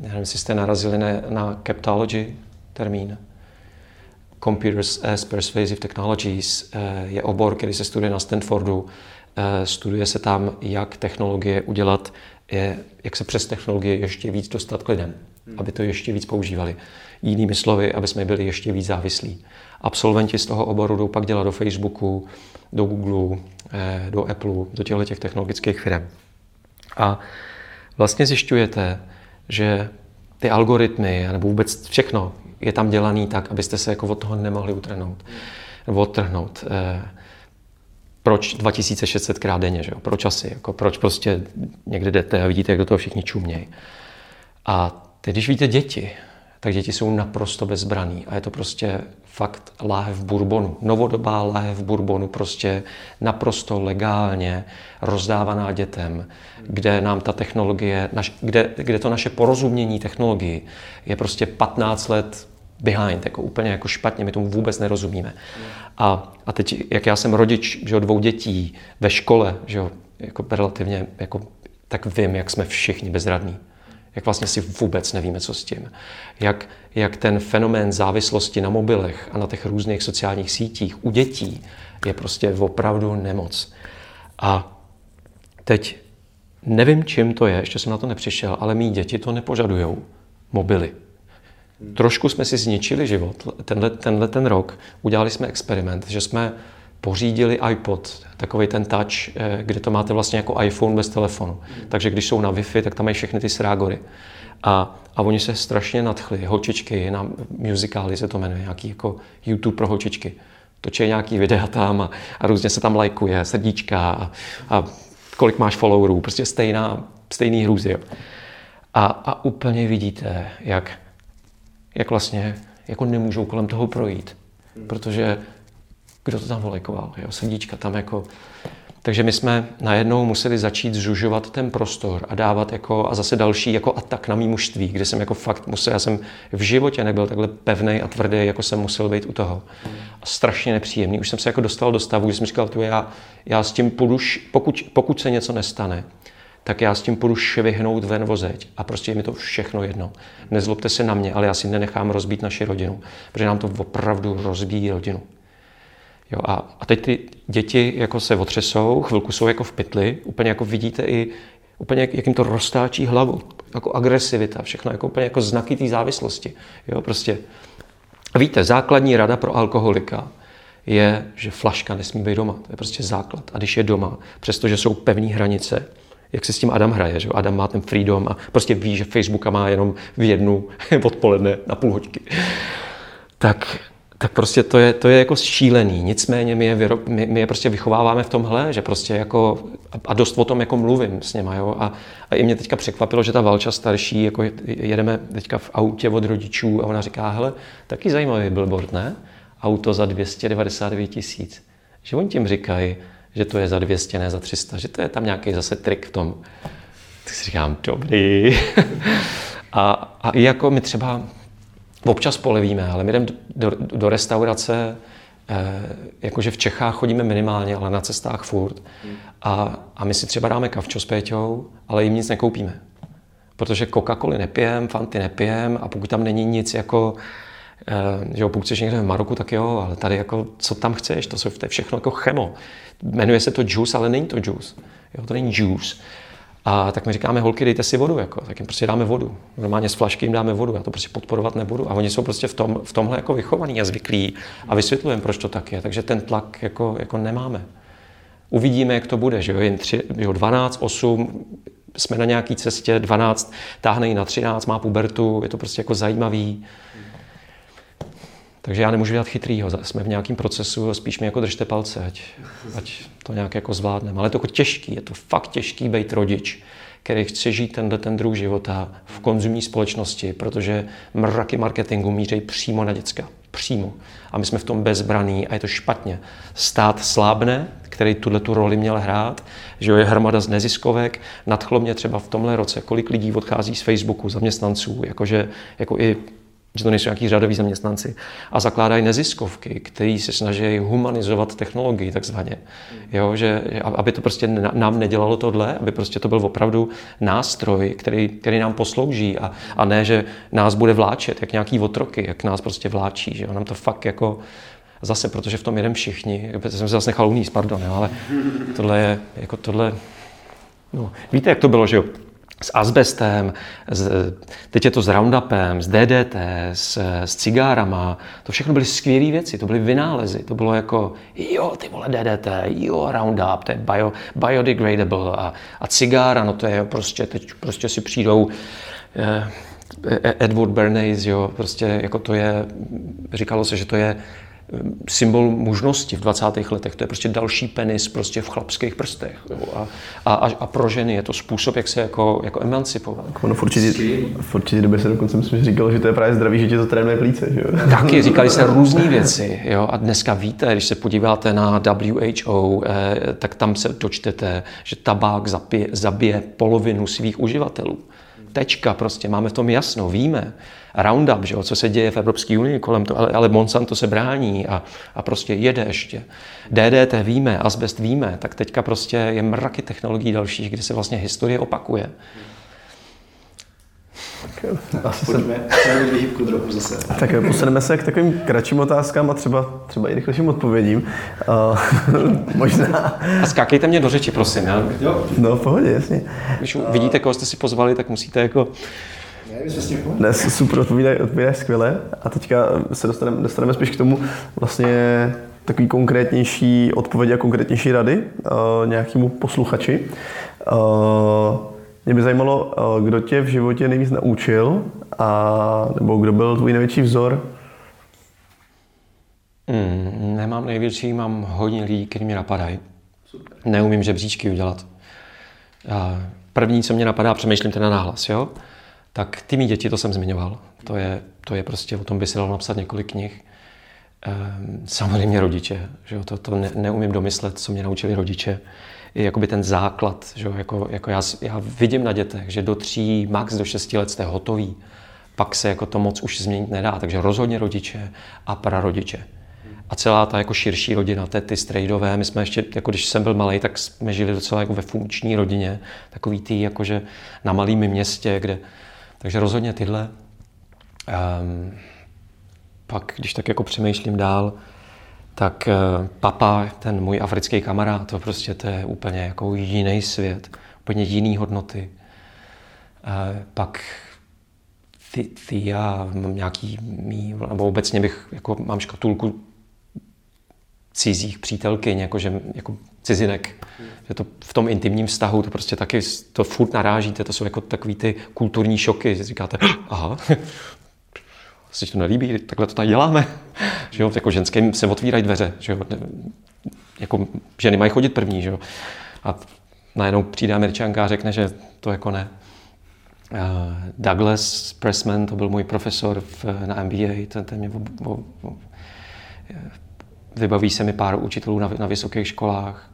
nevím, jestli jste narazili na, na Captology, termín. Computers as Persuasive Technologies eh, je obor, který se studuje na Stanfordu. Eh, studuje se tam, jak technologie udělat, jak se přes technologie ještě víc dostat k lidem, aby to ještě víc používali. Jinými slovy, aby jsme byli ještě víc závislí. Absolventi z toho oboru jdou pak dělat do Facebooku, do Google, eh, do Apple, do těchto těch technologických firm. A vlastně zjišťujete, že ty algoritmy, nebo vůbec všechno, je tam dělaný tak, abyste se jako od toho nemohli utrhnout, nebo odtrhnout. Eh, proč 2600 krát denně, že jo? Proč asi? Jako proč prostě někde jdete a vidíte, jak do toho všichni čumějí. A teď, když víte děti, tak děti jsou naprosto bezbraný a je to prostě fakt láhev bourbonu. Novodobá láhev bourbonu prostě naprosto legálně rozdávaná dětem, kde nám ta technologie, kde, kde to naše porozumění technologii je prostě 15 let behind, jako úplně jako špatně, my tomu vůbec nerozumíme. A, a teď, jak já jsem rodič že dvou dětí ve škole, že jako relativně, jako, tak vím, jak jsme všichni bezradní. Jak vlastně si vůbec nevíme, co s tím. Jak, jak ten fenomén závislosti na mobilech a na těch různých sociálních sítích u dětí je prostě opravdu nemoc. A teď nevím, čím to je, ještě jsem na to nepřišel, ale mý děti to nepožadují. Mobily. Trošku jsme si zničili život. Tenhle, tenhle ten rok udělali jsme experiment, že jsme pořídili iPod, takový ten touch, eh, kde to máte vlastně jako iPhone bez telefonu. Takže když jsou na Wi-Fi, tak tam mají všechny ty srágory. A, a oni se strašně nadchli, holčičky, na muzikály se to jmenuje, nějaký jako YouTube pro holčičky. Točí nějaký videa tam a, a různě se tam lajkuje, srdíčka a, a kolik máš followerů, prostě stejná, stejný hrůzy. Jo. A, a úplně vidíte, jak, jak vlastně jako nemůžou kolem toho projít. Protože kdo to tam volejkoval, jo, srdíčka tam jako... Takže my jsme najednou museli začít zužovat ten prostor a dávat jako, a zase další jako atak na mý mužství, kde jsem jako fakt musel, já jsem v životě nebyl takhle pevný a tvrdý, jako jsem musel být u toho. A strašně nepříjemný. Už jsem se jako dostal do stavu, že jsem říkal, já, já s tím půjdu, pokud, pokud se něco nestane, tak já s tím půjdu švihnout ven vozeď a prostě je mi to všechno jedno. Nezlobte se na mě, ale já si nenechám rozbít naši rodinu, protože nám to opravdu rozbíjí rodinu. Jo, a, a teď ty děti jako se otřesou, chvilku jsou jako v pytli, úplně jako vidíte i, úplně jak, jak jim to roztáčí hlavu, jako agresivita, všechno jako úplně jako znaky té závislosti. Jo, prostě. Víte, základní rada pro alkoholika je, že flaška nesmí být doma. To je prostě základ. A když je doma, přestože jsou pevné hranice, jak se s tím Adam hraje, že Adam má ten freedom a prostě ví, že Facebooka má jenom v jednu odpoledne na půl hoďky. Tak tak prostě to je, to je jako šílený. Nicméně my je, vyro, my, my je prostě vychováváme v tomhle, že prostě jako, a dost o tom jako mluvím s něma, jo. A, a i mě teďka překvapilo, že ta Valča starší, jako jedeme teďka v autě od rodičů a ona říká, hele, taky zajímavý billboard, ne? Auto za 299 tisíc. Že oni tím říkají, že to je za 200, ne za 300, že to je tam nějaký zase trik v tom. Tak si říkám, dobrý. a, a i jako my třeba občas polevíme, ale my jdeme do, do restaurace, eh, jakože v Čechách chodíme minimálně, ale na cestách furt. A, a my si třeba dáme kavčo s Péťou, ale jim nic nekoupíme. Protože Coca-Coly nepijem, Fanty nepijem a pokud tam není nic jako, že jo, pokud chceš někde v Maroku, tak jo, ale tady jako, co tam chceš, to, jsou, to je všechno jako chemo. Jmenuje se to juice, ale není to juice. Jo, to není juice. A tak my říkáme, holky, dejte si vodu, jako, tak jim prostě dáme vodu. Normálně z flašky jim dáme vodu, já to prostě podporovat nebudu. A oni jsou prostě v, tom, v tomhle jako vychovaní a zvyklí a vysvětlujeme, proč to tak je. Takže ten tlak jako, jako nemáme. Uvidíme, jak to bude, že jo, jen tři, jo, 12, 8, jsme na nějaké cestě, 12 táhne na 13, má pubertu, je to prostě jako zajímavý. Takže já nemůžu dělat chytrýho, jsme v nějakém procesu, spíš mi jako držte palce, ať, ať to nějak jako zvládneme. Ale je to jako těžký, je to fakt těžký být rodič, který chce žít tenhle ten druh života v konzumní společnosti, protože mraky marketingu míří přímo na děcka. Přímo. A my jsme v tom bezbraný a je to špatně. Stát slábne, který tuhle tu roli měl hrát, že je hromada z neziskovek. Nadchlo mě třeba v tomhle roce, kolik lidí odchází z Facebooku, zaměstnanců, jakože, jako i že to nejsou nějaký řadoví zaměstnanci, a zakládají neziskovky, který se snaží humanizovat technologii takzvaně. Jo, že, aby to prostě nám nedělalo tohle, aby prostě to byl opravdu nástroj, který, který nám poslouží a, a ne, že nás bude vláčet, jak nějaký otroky, jak nás prostě vláčí, že jo, nám to fakt jako zase, protože v tom jedem všichni, jsem se zase nechal uníst, pardon, jo, ale tohle je, jako tohle, no, víte, jak to bylo, že jo, s asbestem, s, teď je to s Roundupem, s DDT, s, s cigárama. To všechno byly skvělé věci, to byly vynálezy. To bylo jako, jo, ty vole DDT, jo, Roundup, to je bio, biodegradable a, a cigára, no to je prostě, teď prostě si přijdou eh, Edward Bernays, jo, prostě jako to je, říkalo se, že to je symbol mužnosti v 20. letech. To je prostě další penis prostě v chlapských prstech. A, a, a pro ženy je to způsob, jak se jako, jako emancipovat. Ono v určitě, v určitě době se dokonce myslím, že říkalo, že to je právě zdravý, že ti to trénuje plíce. Že jo? Taky říkali se různé věci. Jo? A dneska víte, když se podíváte na WHO, eh, tak tam se dočtete, že tabák zabije, zabije polovinu svých uživatelů. Tečka prostě, máme v tom jasno, víme. Roundup, že jo, co se děje v Evropské unii kolem toho, ale, ale Monsanto se brání a, a prostě jede ještě. DDT víme, asbest víme, tak teďka prostě je mraky technologií dalších, kde se vlastně historie opakuje. Tak asi Pojďme, se... trochu zase. Tak posuneme se k takovým kratším otázkám a třeba, třeba i rychlejším odpovědím. Uh, možná... A skákejte mě do řeči, prosím. Já... Jo. No, v pohodě, jasně. Když vidíte, koho jste si pozvali, tak musíte jako... Dnes super odpovídají, odpovídají skvěle a teďka se dostaneme, dostaneme spíš k tomu vlastně takový konkrétnější odpovědi a konkrétnější rady uh, nějakému posluchači. Uh, mě by zajímalo, uh, kdo tě v životě nejvíc naučil, a, nebo kdo byl tvůj největší vzor? Mm, nemám největší, mám hodně lidí, kteří mě napadají. Neumím žebříčky udělat. První, co mě napadá, přemýšlím teda náhlas, jo? Tak ty mý děti, to jsem zmiňoval. To je, to je prostě, o tom by se dalo napsat několik knih. Ehm, samozřejmě rodiče, že jo? To, to ne, neumím domyslet, co mě naučili rodiče. Jakoby ten základ, že? Jako, jako já, já vidím na dětech, že do tří, max do šesti let jste hotoví. Pak se jako to moc už změnit nedá. Takže rozhodně rodiče a prarodiče a celá ta jako širší rodina, tety, strejdové, my jsme ještě, jako když jsem byl malý, tak jsme žili docela jako ve funkční rodině, takový tý, jakože na malém městě, kde, takže rozhodně tyhle. Um, pak, když tak jako přemýšlím dál, tak uh, papa, ten můj africký kamarád, to prostě to je úplně jako jiný svět, úplně jiný hodnoty. Uh, pak ty, ty já mám nějaký mý, nebo obecně bych, jako mám škatulku cizích přítelkyň, jakože, jako cizinek. Že to v tom intimním vztahu to prostě taky to furt narážíte, to jsou jako takový ty kulturní šoky, že říkáte, aha, si to nelíbí, takhle to tady děláme. že jo, jako ženským se otvírají dveře, že jo, jako ženy mají chodit první, že jo. A najednou přijde američanka a řekne, že to jako ne. Uh, Douglas Pressman, to byl můj profesor v, na MBA, ten, ten mě o, o, o, Vybaví se mi pár učitelů na, na vysokých školách.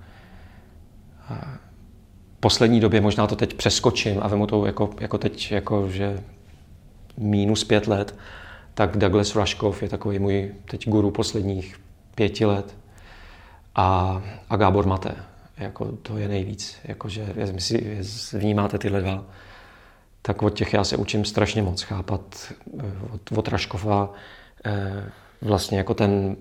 V poslední době možná to teď přeskočím a vemu to jako, jako teď, jako že minus pět let, tak Douglas Rushkov je takový můj teď guru posledních pěti let. A, a Gábor Mate, jako to je nejvíc. Jakože, jestli vnímáte tyhle dva, tak od těch já se učím strašně moc chápat. Eh, od, od Raškova eh, vlastně jako ten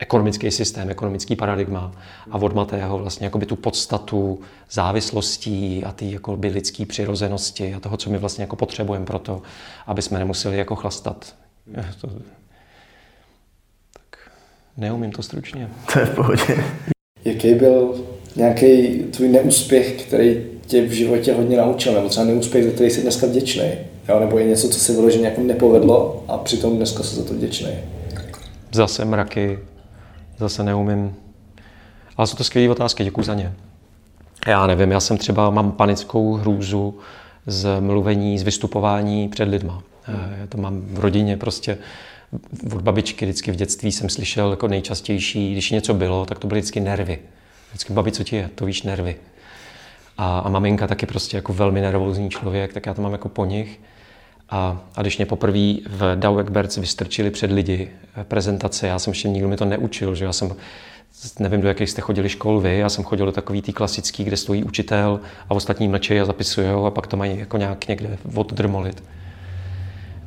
ekonomický systém, ekonomický paradigma a od Matého vlastně jakoby tu podstatu závislostí a ty jakoby lidský přirozenosti a toho, co my vlastně jako potřebujeme pro to, aby jsme nemuseli jako chlastat. To... Tak neumím to stručně. To je v pohodě. Jaký byl nějaký tvůj neúspěch, který tě v životě hodně naučil, nebo třeba neúspěch, za který jsi dneska vděčný? Jo? Nebo je něco, co se vyloženě jako nepovedlo a přitom dneska jsi za to vděčný? Zase mraky Zase neumím. Ale jsou to skvělé otázky, děkuji za ně. Já nevím, já jsem třeba, mám panickou hrůzu z mluvení, z vystupování před lidma. Já eh, to mám v rodině prostě od babičky vždycky v dětství jsem slyšel jako nejčastější, když něco bylo, tak to byly vždycky nervy. Vždycky, babi, co ti je? To víš, nervy. A, a maminka taky prostě jako velmi nervózní člověk, tak já to mám jako po nich. A, a když mě poprvé v Dow Egberts vystrčili před lidi eh, prezentace, já jsem ještě nikdo mi to neučil, že já jsem nevím, do jakých jste chodili škol vy, já jsem chodil do takový tý klasický, kde stojí učitel a ostatní mlčejí a zapisují a pak to mají jako nějak někde oddrmolit.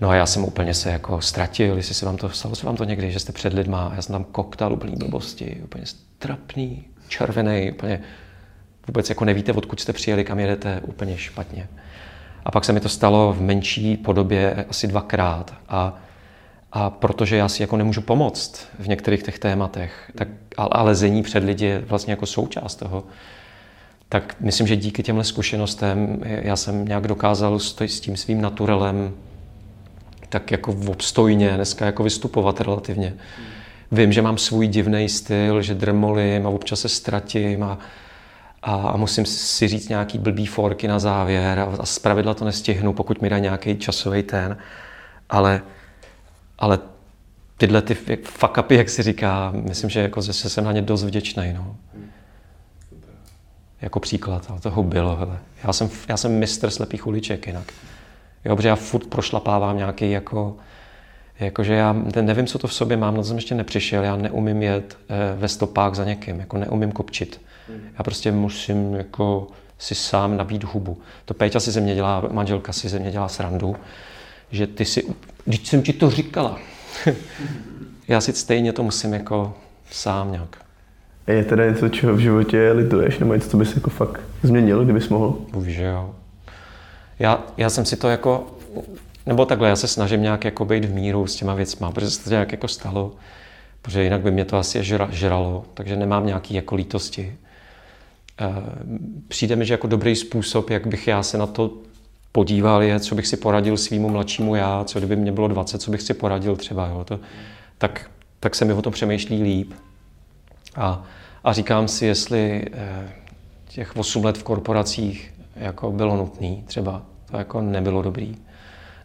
No a já jsem úplně se jako ztratil, jestli se vám to stalo se vám to někdy, že jste před lidma, já jsem tam koktal úplný blbosti, úplně strapný, červený, úplně vůbec jako nevíte, odkud jste přijeli, kam jedete, úplně špatně. A pak se mi to stalo v menší podobě asi dvakrát. A, a protože já si jako nemůžu pomoct v některých těch tématech, tak, a, lezení před lidi je vlastně jako součást toho, tak myslím, že díky těmhle zkušenostem já jsem nějak dokázal s tím svým naturelem tak jako obstojně dneska jako vystupovat relativně. Vím, že mám svůj divný styl, že drmolím a občas se ztratím a, a, musím si říct nějaký blbý forky na závěr a, a zpravidla to nestihnu, pokud mi dá nějaký časový ten. Ale, ale tyhle ty fuck upy, jak si říká, myslím, že jako zase jsem na ně dost vděčný. No. Jako příklad, ale toho bylo. Hele. Já, jsem, já jsem mistr slepých uliček jinak. Jo, protože já furt prošlapávám nějaký jako, jakože já nevím, co to v sobě mám, na to jsem ještě nepřišel, já neumím jet eh, ve stopách za někým, jako neumím kopčit. Já prostě musím jako si sám nabít hubu. To Péťa si ze mě dělá, manželka si ze mě dělá srandu, že ty si, když jsem ti to říkala, já si stejně to musím jako sám nějak. Je teda něco, čeho v životě lituješ, nebo něco, co bys jako fakt změnil, kdybys mohl? Že jo. Já, já jsem si to jako, nebo takhle, já se snažím nějak jako být v míru s těma věcma, protože se to nějak jako stalo. protože jinak by mě to asi žra, žralo, takže nemám nějaký jako lítosti. Eh, přijde mi, že jako dobrý způsob, jak bych já se na to podíval, je, co bych si poradil svýmu mladšímu já, co kdyby mě bylo 20, co bych si poradil třeba, jo, to, tak, tak se mi o tom přemýšlí líp. A, a říkám si, jestli eh, těch 8 let v korporacích jako bylo nutné, třeba to jako nebylo dobrý.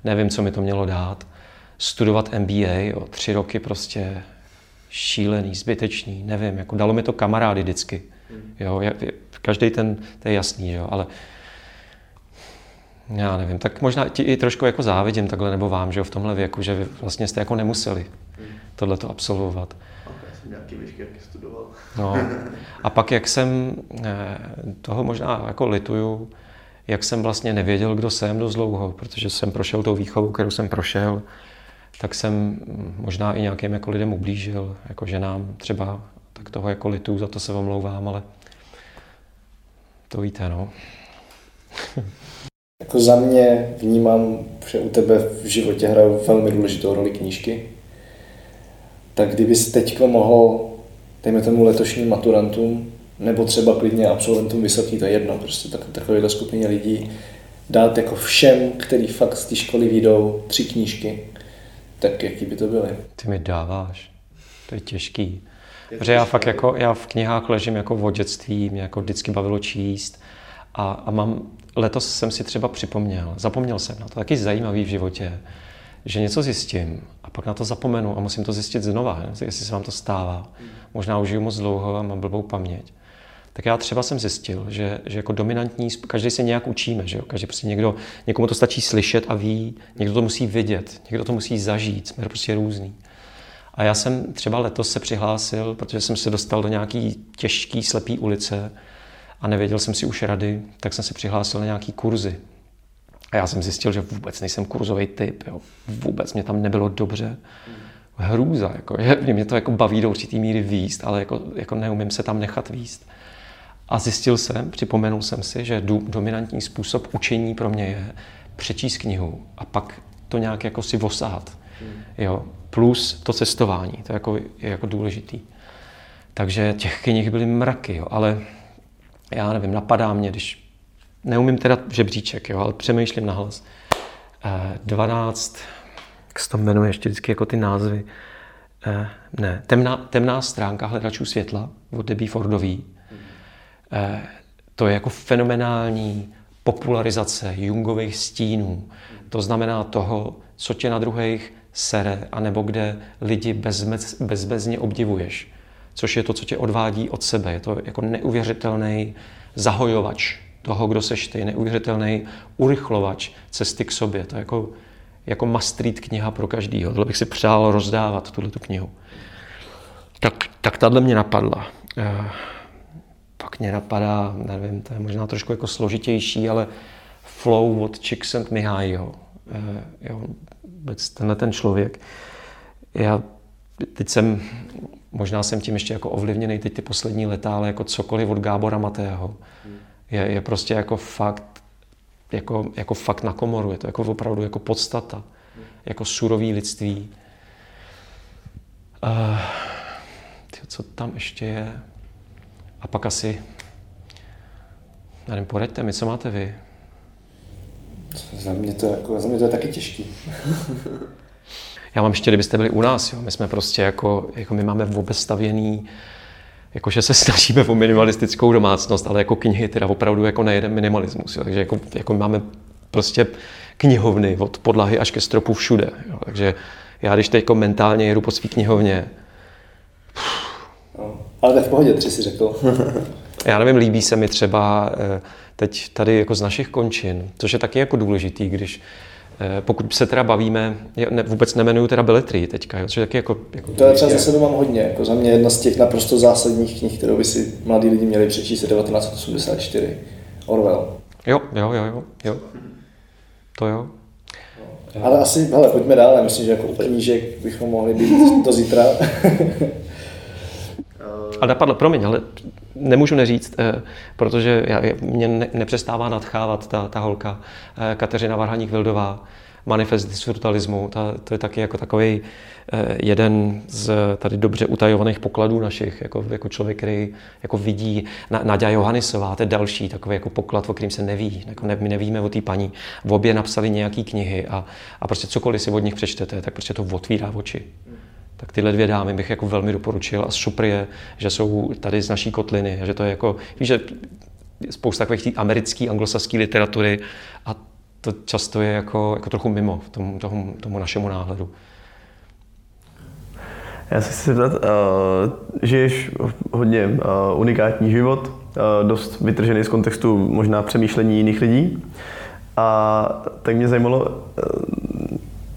Nevím, co mi to mělo dát. Studovat MBA, jo, tři roky prostě šílený, zbytečný, nevím, jako dalo mi to kamarády vždycky. Jo, každý ten, to je jasný, jo, ale já nevím, tak možná ti i trošku jako závidím takhle, nebo vám, že jo, v tomhle věku, že vy vlastně jste jako nemuseli tohle to absolvovat. Nějaký výšky, jak studoval. No. A pak, jak jsem eh, toho možná jako lituju, jak jsem vlastně nevěděl, kdo jsem dost dlouho, protože jsem prošel tou výchovou, kterou jsem prošel, tak jsem možná i nějakým jako lidem ublížil, jako ženám třeba, tak toho jako litu, za to se omlouvám, ale to víte, no. jako za mě vnímám, že u tebe v životě hrajou velmi důležitou roli knížky. Tak kdybys teď mohl, dejme tomu letošním maturantům, nebo třeba klidně absolventům vysoký, to je jedno, prostě tak, takovéhle skupině lidí, dát jako všem, který fakt z té školy výjdou, tři knížky, tak jaký by to byly? Ty mi dáváš. To je těžký. Protože já fakt jako, já v knihách ležím jako v dětství, mě jako vždycky bavilo číst a, a mám, letos jsem si třeba připomněl, zapomněl jsem na to, taky zajímavý v životě, že něco zjistím a pak na to zapomenu a musím to zjistit znova, jestli se vám to stává. Možná už žiju moc dlouho a mám blbou paměť tak já třeba jsem zjistil, že, že jako dominantní, každý se nějak učíme, že jo? Každý prostě někdo, někomu to stačí slyšet a ví, někdo to musí vidět, někdo to musí zažít, jsme prostě různý. A já jsem třeba letos se přihlásil, protože jsem se dostal do nějaký těžký, slepý ulice a nevěděl jsem si už rady, tak jsem se přihlásil na nějaký kurzy. A já jsem zjistil, že vůbec nejsem kurzový typ, jo. vůbec mě tam nebylo dobře. Hrůza, jako, mě to jako baví do určitý míry výst, ale jako, jako neumím se tam nechat výst. A zjistil jsem, připomenul jsem si, že dominantní způsob učení pro mě je přečíst knihu a pak to nějak jako si vosát. Jo. Plus to cestování, to je jako, je jako důležitý. Takže těch knih byly mraky, jo. ale já nevím, napadá mě, když neumím teda žebříček, jo, ale přemýšlím nahlas. 12, eh, jak se to jmenuje ještě vždycky jako ty názvy, eh, ne, temná, temná stránka hledačů světla od Debbie Fordový, Eh, to je jako fenomenální popularizace Jungových stínů. To znamená toho, co tě na druhých sere, anebo kde lidi bezmez, bezbezně obdivuješ. Což je to, co tě odvádí od sebe. Je to jako neuvěřitelný zahojovač toho, kdo seš ty, neuvěřitelný urychlovač cesty k sobě. To je jako, jako must read kniha pro každýho. Tohle bych si přál rozdávat, tuhle tu knihu. Tak, tak tahle mě napadla. Uh, pak mě napadá, nevím, to je možná trošku jako složitější, ale flow od Csikszent Mihályho. Eh, jo, tenhle ten člověk. Já teď jsem, možná jsem tím ještě jako ovlivněný teď ty poslední leta, ale jako cokoliv od Gábora Matého je, je prostě jako fakt, jako, jako fakt na komoru, je to jako opravdu jako podstata, jako surový lidství. Uh, co tam ještě je? A pak asi, nevím, poraďte mi, co máte vy? Za mě to, jako, za mě to je taky těžký. Já mám ještě, kdybyste byli u nás, jo. my jsme prostě jako, jako my máme obestavěný, jakože se snažíme o minimalistickou domácnost, ale jako knihy teda opravdu jako nejeden minimalismus. Jo. Takže jako, jako máme prostě knihovny od podlahy až ke stropu všude. Jo. Takže já když teď jako mentálně jedu po svý knihovně, no. Ale v pohodě, tři si řekl. Já nevím, líbí se mi třeba eh, teď tady jako z našich končin, což je taky jako důležitý, když eh, pokud se teda bavíme, já ne, vůbec nemenuju teda beletrii teďka, jo, což je taky jako, jako To je třeba za sebe mám hodně, jako za mě jedna z těch naprosto zásadních knih, kterou by si mladí lidi měli přečíst, je 1984, Orwell. Jo, jo, jo, jo, jo. To jo. Ale asi, hele, pojďme dál, myslím, že jako u knížek bychom mohli být do zítra. Ale napadlo, promiň, ale nemůžu neříct, eh, protože mě ne, nepřestává nadchávat ta, ta holka, eh, Kateřina Varhaník-Vildová. manifest disfrutalismu, ta, to je taky jako takový eh, jeden z tady dobře utajovaných pokladů našich, jako, jako člověk, který jako vidí, Nadia Johannisová, to je další takový jako poklad, o kterým se neví, jako ne, my nevíme o té paní. V obě napsali nějaké knihy a, a prostě cokoliv si od nich přečtete, tak prostě to otvírá oči. Tak tyhle dvě dámy bych jako velmi doporučil a super je, že jsou tady z naší kotliny, že to je jako, víš, že spousta takových americké, anglosaské literatury a to často je jako, jako trochu mimo tomu, tomu, tomu našemu náhledu. Já se chci zeptat, uh, žiješ hodně uh, unikátní život, uh, dost vytržený z kontextu možná přemýšlení jiných lidí. A tak mě zajímalo,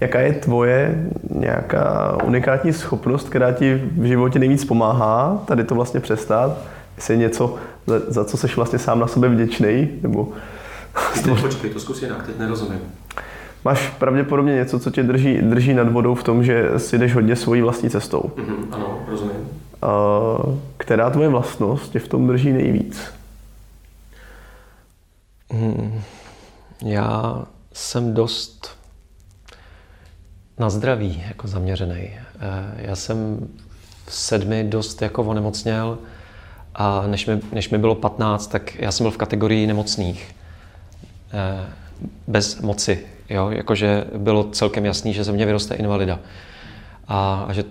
jaká je tvoje nějaká unikátní schopnost, která ti v životě nejvíc pomáhá tady to vlastně přestát? Jestli je něco, za, za co jsi vlastně sám na sebe vděčný? Nebo... Teď počkej, to zkus jinak, teď nerozumím. Máš pravděpodobně něco, co tě drží, drží nad vodou v tom, že si jdeš hodně svojí vlastní cestou. Mm-hmm, ano, rozumím. Která tvoje vlastnost tě v tom drží nejvíc? Hmm, já jsem dost na zdraví jako zaměřený. Já jsem v sedmi dost jako onemocněl a než mi, než mi bylo 15, tak já jsem byl v kategorii nemocných. Bez moci. Jo? Jakože bylo celkem jasný, že ze mě vyroste invalida. A, a že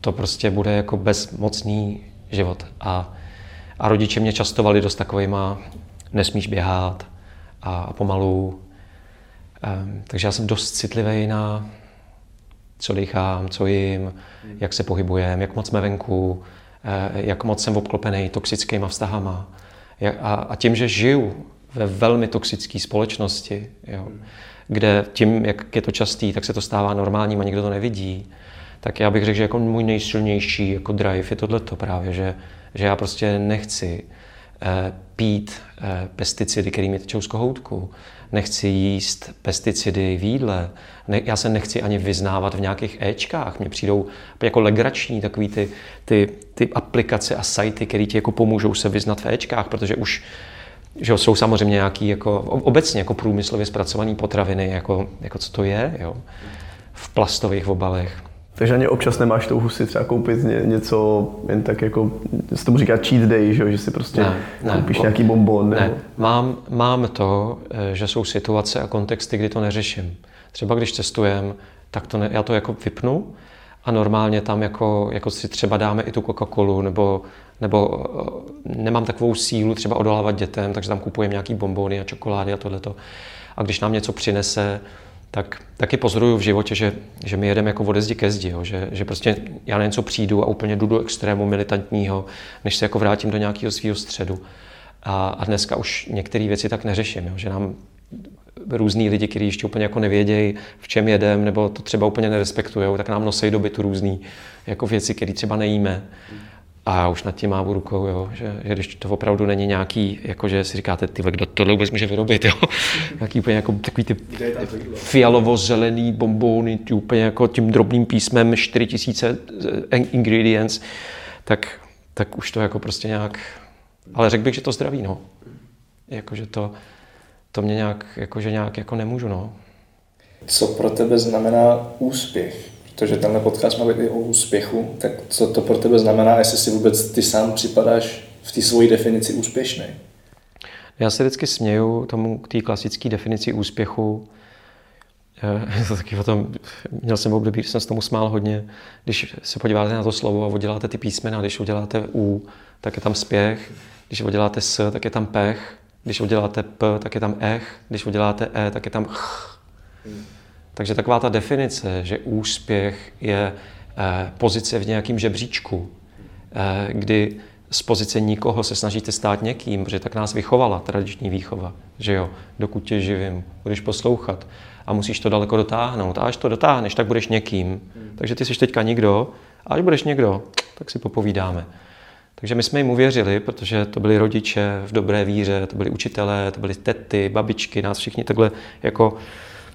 to prostě bude jako bezmocný život. A, a rodiče mě častovali dost takovýma, nesmíš běhat a, a pomalu. Um, takže já jsem dost citlivý na co dýchám, co jim, jak se pohybujeme, jak moc jsme venku, eh, jak moc jsem obklopený toxickýma vztahama. A, a tím, že žiju ve velmi toxické společnosti, jo, kde tím, jak je to častý, tak se to stává normálním a nikdo to nevidí, tak já bych řekl, že jako můj nejsilnější jako drive je tohleto právě, že, že já prostě nechci pít eh, pesticidy, které mi tečou z kohoutku, nechci jíst pesticidy v jídle, ne, já se nechci ani vyznávat v nějakých Ečkách. Mně přijdou jako legrační takový ty, ty, ty aplikace a sajty, které ti jako pomůžou se vyznat v Ečkách, protože už že jsou samozřejmě nějaký jako, obecně jako průmyslově zpracované potraviny, jako, jako co to je, jo, v plastových obalech. Takže ani občas nemáš touhu si třeba koupit ně, něco jen tak jako, se tomu říká cheat day, že, že si prostě ne, ne, koupíš ne, nějaký bonbon. Nebo... Ne, mám, mám to, eh, že jsou situace a kontexty, kdy to neřeším. Třeba když cestujem, tak to ne, já to jako vypnu a normálně tam jako, jako si třeba dáme i tu Coca-Colu nebo, nebo eh, nemám takovou sílu třeba odolávat dětem, takže tam kupujeme nějaký bonbony a čokolády a tohleto. A když nám něco přinese, tak taky pozoruju v životě, že, že my jedeme jako ode zdi ke zdi, jo, že, že prostě já na něco přijdu a úplně jdu do extrému militantního, než se jako vrátím do nějakého svého středu. A, a dneska už některé věci tak neřeším, jo, že nám různí lidi, kteří ještě úplně jako nevědějí, v čem jedem, nebo to třeba úplně nerespektují, tak nám nosí do bytu různý jako věci, které třeba nejíme. A já už nad tím mávu rukou, jo, že, že, když to opravdu není nějaký, jako že si říkáte, ty kdo tohle vůbec může vyrobit, jo? nějaký úplně jako takový ty fialovo-zelený bombóny, ty úplně jako tím drobným písmem 4000 eh, ingredients, tak, tak už to jako prostě nějak, ale řekl bych, že to zdraví, no. Jakože to, to mě nějak, jakože nějak jako nemůžu, no. Co pro tebe znamená úspěch? Protože tenhle podcast má být i o úspěchu, tak co to pro tebe znamená, jestli si vůbec ty sám připadáš v té svojí definici úspěšný? Já se vždycky směju tomu k té klasické definici úspěchu. Je to taky tom, měl jsem období, jsem se tomu smál hodně, když se podíváte na to slovo a uděláte ty písmena, když uděláte U, tak je tam spěch, když uděláte S, tak je tam pech, když uděláte P, tak je tam ech, když uděláte E, tak je tam ch. Takže taková ta definice, že úspěch je eh, pozice v nějakém žebříčku, eh, kdy z pozice nikoho se snažíte stát někým, protože tak nás vychovala tradiční výchova, že jo, dokud tě živím, budeš poslouchat a musíš to daleko dotáhnout. A až to dotáhneš, tak budeš někým. Takže ty jsi teďka nikdo a až budeš někdo, tak si popovídáme. Takže my jsme jim uvěřili, protože to byli rodiče v dobré víře, to byli učitelé, to byly tety, babičky, nás všichni takhle jako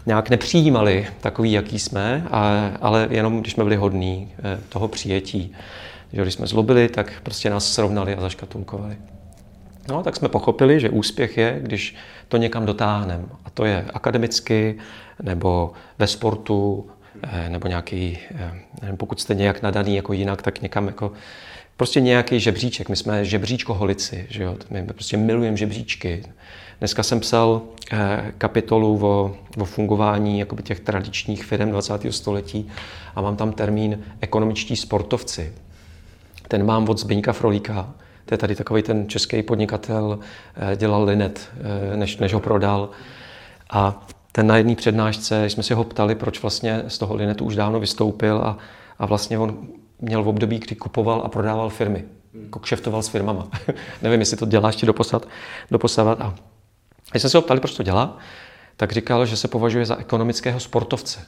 nějak nepřijímali takový, jaký jsme, a, ale jenom když jsme byli hodní eh, toho přijetí. Že když jsme zlobili, tak prostě nás srovnali a zaškatulkovali. No, tak jsme pochopili, že úspěch je, když to někam dotáhneme. A to je akademicky, nebo ve sportu, eh, nebo nějaký, eh, nevím, pokud jste nějak nadaný jako jinak, tak někam jako prostě nějaký žebříček. My jsme žebříčkoholici, že jo? My prostě milujeme žebříčky. Dneska jsem psal eh, kapitolu o, o fungování jakoby těch tradičních firm 20. století a mám tam termín ekonomičtí sportovci. Ten mám od Zbyňka Frolíka. To je tady takový ten český podnikatel, eh, dělal linet, eh, než, než ho prodal. A ten na jedné přednášce, jsme si ho ptali, proč vlastně z toho linetu už dávno vystoupil a, a vlastně on měl v období, kdy kupoval a prodával firmy. Jako kšeftoval s firmama. Nevím, jestli to dělá ještě doposad, doposavat. A když jsme se ho ptali, proč to dělá, tak říkal, že se považuje za ekonomického sportovce.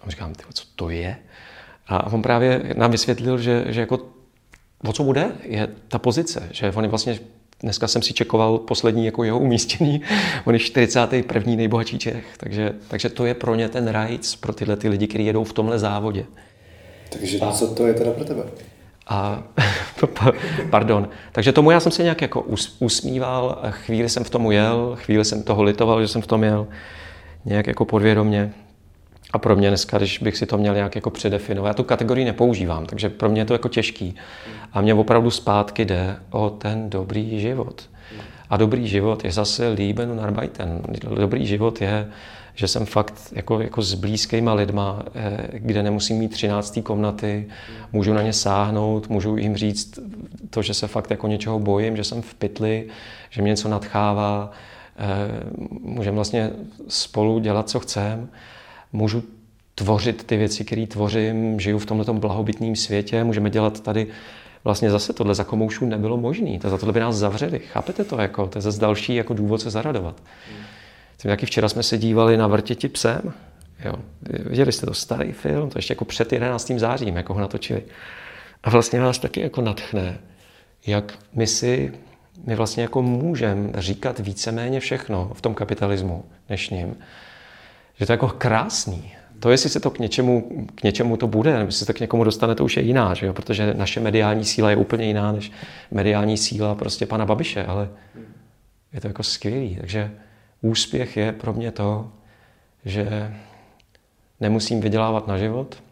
A říkám, ty, co to je? A on právě nám vysvětlil, že, že jako, o co bude, je ta pozice, že on je vlastně Dneska jsem si čekoval poslední jako jeho umístění. On je 41. nejbohatší Čech. Takže, takže to je pro ně ten rajc, pro tyhle ty lidi, kteří jedou v tomhle závodě. Takže a, co to je teda pro tebe? A, pardon. Takže tomu já jsem se nějak jako usmíval, chvíli jsem v tom jel, chvíli jsem toho litoval, že jsem v tom jel, nějak jako podvědomě. A pro mě dneska, když bych si to měl nějak jako předefinovat, já tu kategorii nepoužívám, takže pro mě je to jako těžký. A mě opravdu zpátky jde o ten dobrý život. A dobrý život je zase líben und arbeiten. Dobrý život je, že jsem fakt jako, jako s blízkýma lidma, eh, kde nemusím mít 13. komnaty, můžu na ně sáhnout, můžu jim říct to, že se fakt jako něčeho bojím, že jsem v pytli, že mě něco nadchává, eh, můžeme vlastně spolu dělat, co chceme můžu tvořit ty věci, které tvořím, žiju v tomto blahobytným světě, můžeme dělat tady vlastně zase tohle za komoušů nebylo možné. To za tohle by nás zavřeli. Chápete to? Jako, to je zase další jako důvod se zaradovat. Hmm. Taky včera jsme se dívali na Vrtěti psem. Jo. Viděli jste to starý film, to ještě jako před 11. zářím, jako ho natočili. A vlastně vás taky jako natchne, jak my si, my vlastně jako můžeme říkat víceméně všechno v tom kapitalismu dnešním že to je jako krásný. To, jestli se to k něčemu, k něčemu to bude, nebo jestli se to k někomu dostane, to už je jiná, že jo? protože naše mediální síla je úplně jiná než mediální síla prostě pana Babiše, ale je to jako skvělý. Takže úspěch je pro mě to, že nemusím vydělávat na život,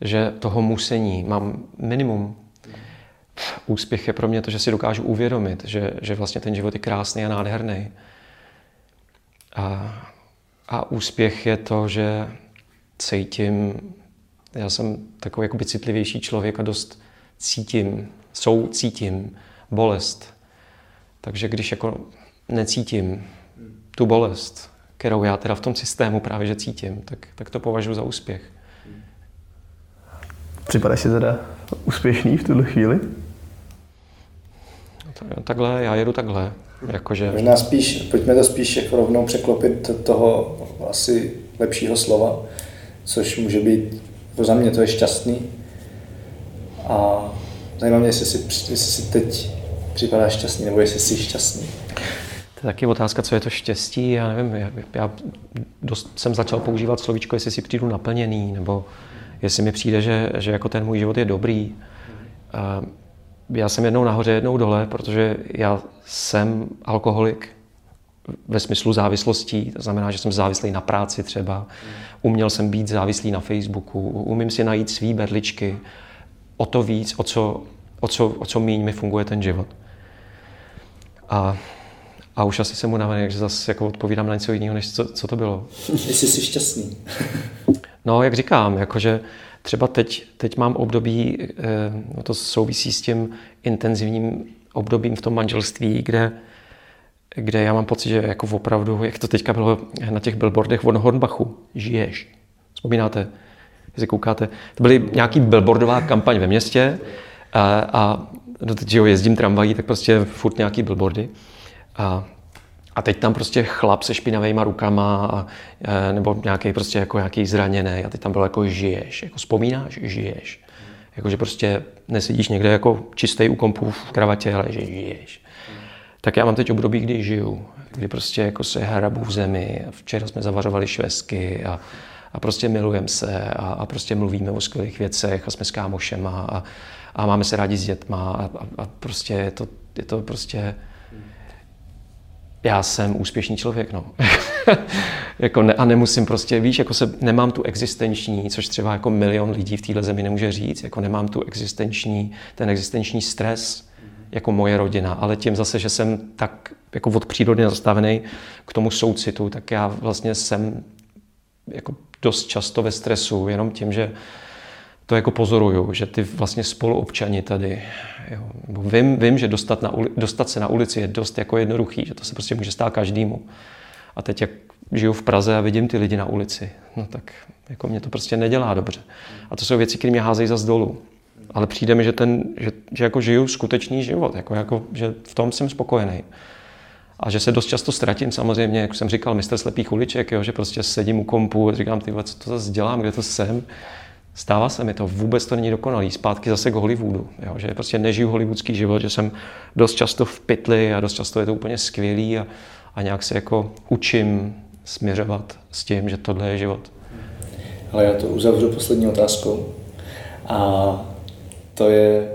že toho musení mám minimum. Úspěch je pro mě to, že si dokážu uvědomit, že, že vlastně ten život je krásný a nádherný. A a úspěch je to, že cítím, já jsem takový jakoby citlivější člověk a dost cítím, soucítím bolest. Takže když jako necítím tu bolest, kterou já teda v tom systému právě že cítím, tak, tak to považuji za úspěch. Připadáš si teda úspěšný v tuhle chvíli? Takhle, já jedu takhle. Jakože... Možná spíš, pojďme to spíš jako rovnou překlopit toho asi lepšího slova, což může být, za mě to je šťastný. A zajímá mě, jestli si, jestli si teď připadá šťastný, nebo jestli jsi šťastný. Taky otázka, co je to štěstí. Já nevím, já, já dost jsem začal používat slovíčko, jestli si přijdu naplněný, nebo jestli mi přijde, že, že jako ten můj život je dobrý. Uh, já jsem jednou nahoře, jednou dole, protože já jsem alkoholik ve smyslu závislostí, to znamená, že jsem závislý na práci třeba, uměl jsem být závislý na Facebooku, umím si najít svý berličky, o to víc, o co, o co, o co míň mi funguje ten život. A, a už asi jsem unavený, že zase jako odpovídám na něco jiného, než co, co to bylo. Jestli jsi šťastný. no, jak říkám, jakože Třeba teď, teď mám období, eh, no to souvisí s tím intenzivním obdobím v tom manželství, kde, kde já mám pocit, že jako opravdu, jak to teďka bylo na těch billboardech od Hornbachu, žiješ. Vzpomínáte? Jestli koukáte. To byly nějaký billboardová kampaň ve městě a, a no teď, že jo, jezdím tramvají, tak prostě furt nějaký billboardy. A a teď tam prostě chlap se špinavýma rukama, a, e, nebo nějaký prostě jako nějaký zraněný a teď tam bylo jako žiješ, jako vzpomínáš, žiješ. Jako, že prostě nesedíš někde jako čistý u kompu v kravatě, ale že žiješ. Tak já mám teď období, kdy žiju, kdy prostě jako se hrabu v zemi. Včera jsme zavařovali švesky a, a prostě milujeme se a, a prostě mluvíme o skvělých věcech a jsme s kámošema a, a máme se rádi s dětma a, a, a prostě je to je to prostě já jsem úspěšný člověk, no. jako ne, a nemusím prostě, víš, jako se, nemám tu existenční, což třeba jako milion lidí v téhle zemi nemůže říct, jako nemám tu existenční, ten existenční stres, jako moje rodina, ale tím zase, že jsem tak jako od přírody nastavený k tomu soucitu, tak já vlastně jsem jako dost často ve stresu, jenom tím, že to jako pozoruju, že ty vlastně spoluobčani tady, jo, vím, vím, že dostat, na uli, dostat se na ulici je dost jako jednoduchý, že to se prostě může stát každému. A teď jak žiju v Praze a vidím ty lidi na ulici, no tak jako mě to prostě nedělá dobře. A to jsou věci, které mě házejí za dolů. Ale přijde mi, že, ten, že, že jako žiju skutečný život, jako, jako, že v tom jsem spokojený. A že se dost často ztratím samozřejmě, jak jsem říkal, mistr slepých uliček, jo, že prostě sedím u kompu a říkám, ty co to zase dělám, kde to jsem. Stává se mi to, vůbec to není dokonalý. Zpátky zase k Hollywoodu, jo, že prostě nežiju hollywoodský život, že jsem dost často v pytli a dost často je to úplně skvělý a, a nějak se jako učím směřovat s tím, že tohle je život. Ale já to uzavřu poslední otázkou. A to je,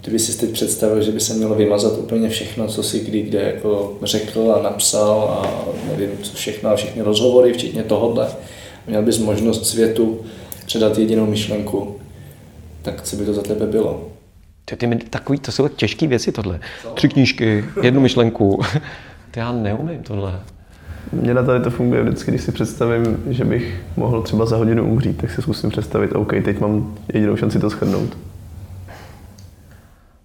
kdyby si teď představil, že by se mělo vymazat úplně všechno, co si kdy kde jako řekl a napsal a nevím co všechno a všechny rozhovory, včetně tohohle. Měl bys možnost světu předat jedinou myšlenku, tak co by to za tebe bylo? To, ty, takový, to jsou těžké věci tohle. Tři knížky, jednu myšlenku. to já neumím tohle. Mně na tady to funguje vždycky, když si představím, že bych mohl třeba za hodinu umřít, tak si zkusím představit, OK, teď mám jedinou šanci to shrnout.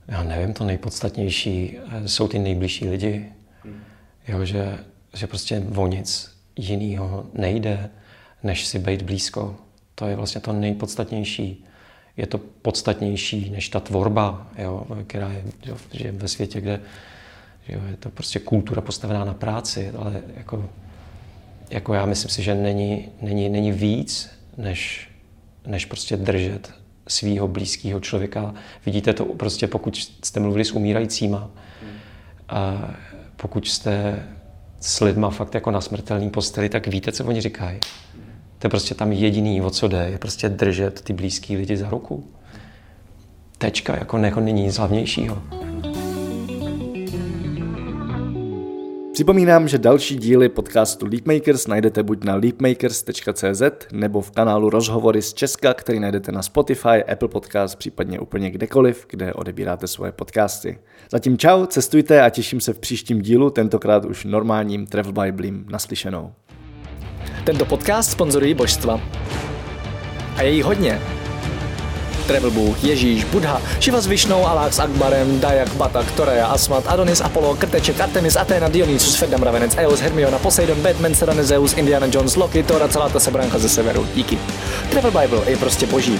Já nevím, to nejpodstatnější eh, jsou ty nejbližší lidi. Jo, že, že prostě o nic jiného nejde, než si být blízko. To je vlastně to nejpodstatnější. Je to podstatnější než ta tvorba, jo, která je jo, že ve světě, kde jo, je to prostě kultura postavená na práci, ale jako, jako já myslím si, že není, není, není víc, než, než prostě držet svého blízkého člověka. Vidíte to prostě, pokud jste mluvili s umírajícíma, a pokud jste s lidma fakt jako na smrtelný posteli, tak víte, co oni říkají. To je prostě tam jediný, o co jde, je prostě držet ty blízký lidi za ruku. Tečka, jako, jako není nic hlavnějšího. Připomínám, že další díly podcastu Leapmakers najdete buď na leapmakers.cz nebo v kanálu Rozhovory z Česka, který najdete na Spotify, Apple Podcast, případně úplně kdekoliv, kde odebíráte svoje podcasty. Zatím čau, cestujte a těším se v příštím dílu, tentokrát už normálním Travel Biblem naslyšenou. Tento podcast sponzorují božstva. A je jí hodně. Travel Bůh, Ježíš, Buddha, Shiva s Višnou, Alák s Akbarem, Dayak, Batak, Toreja, Asmat, Adonis, Apollo, Krteček, Artemis, Athena, Dionysus, Ferdam, Ravenec, Eos, Hermiona, Poseidon, Batman, Serena, Zeus, Indiana Jones, Loki, Tora, celá ta sebranka ze severu. Díky. Travel Bible je prostě boží.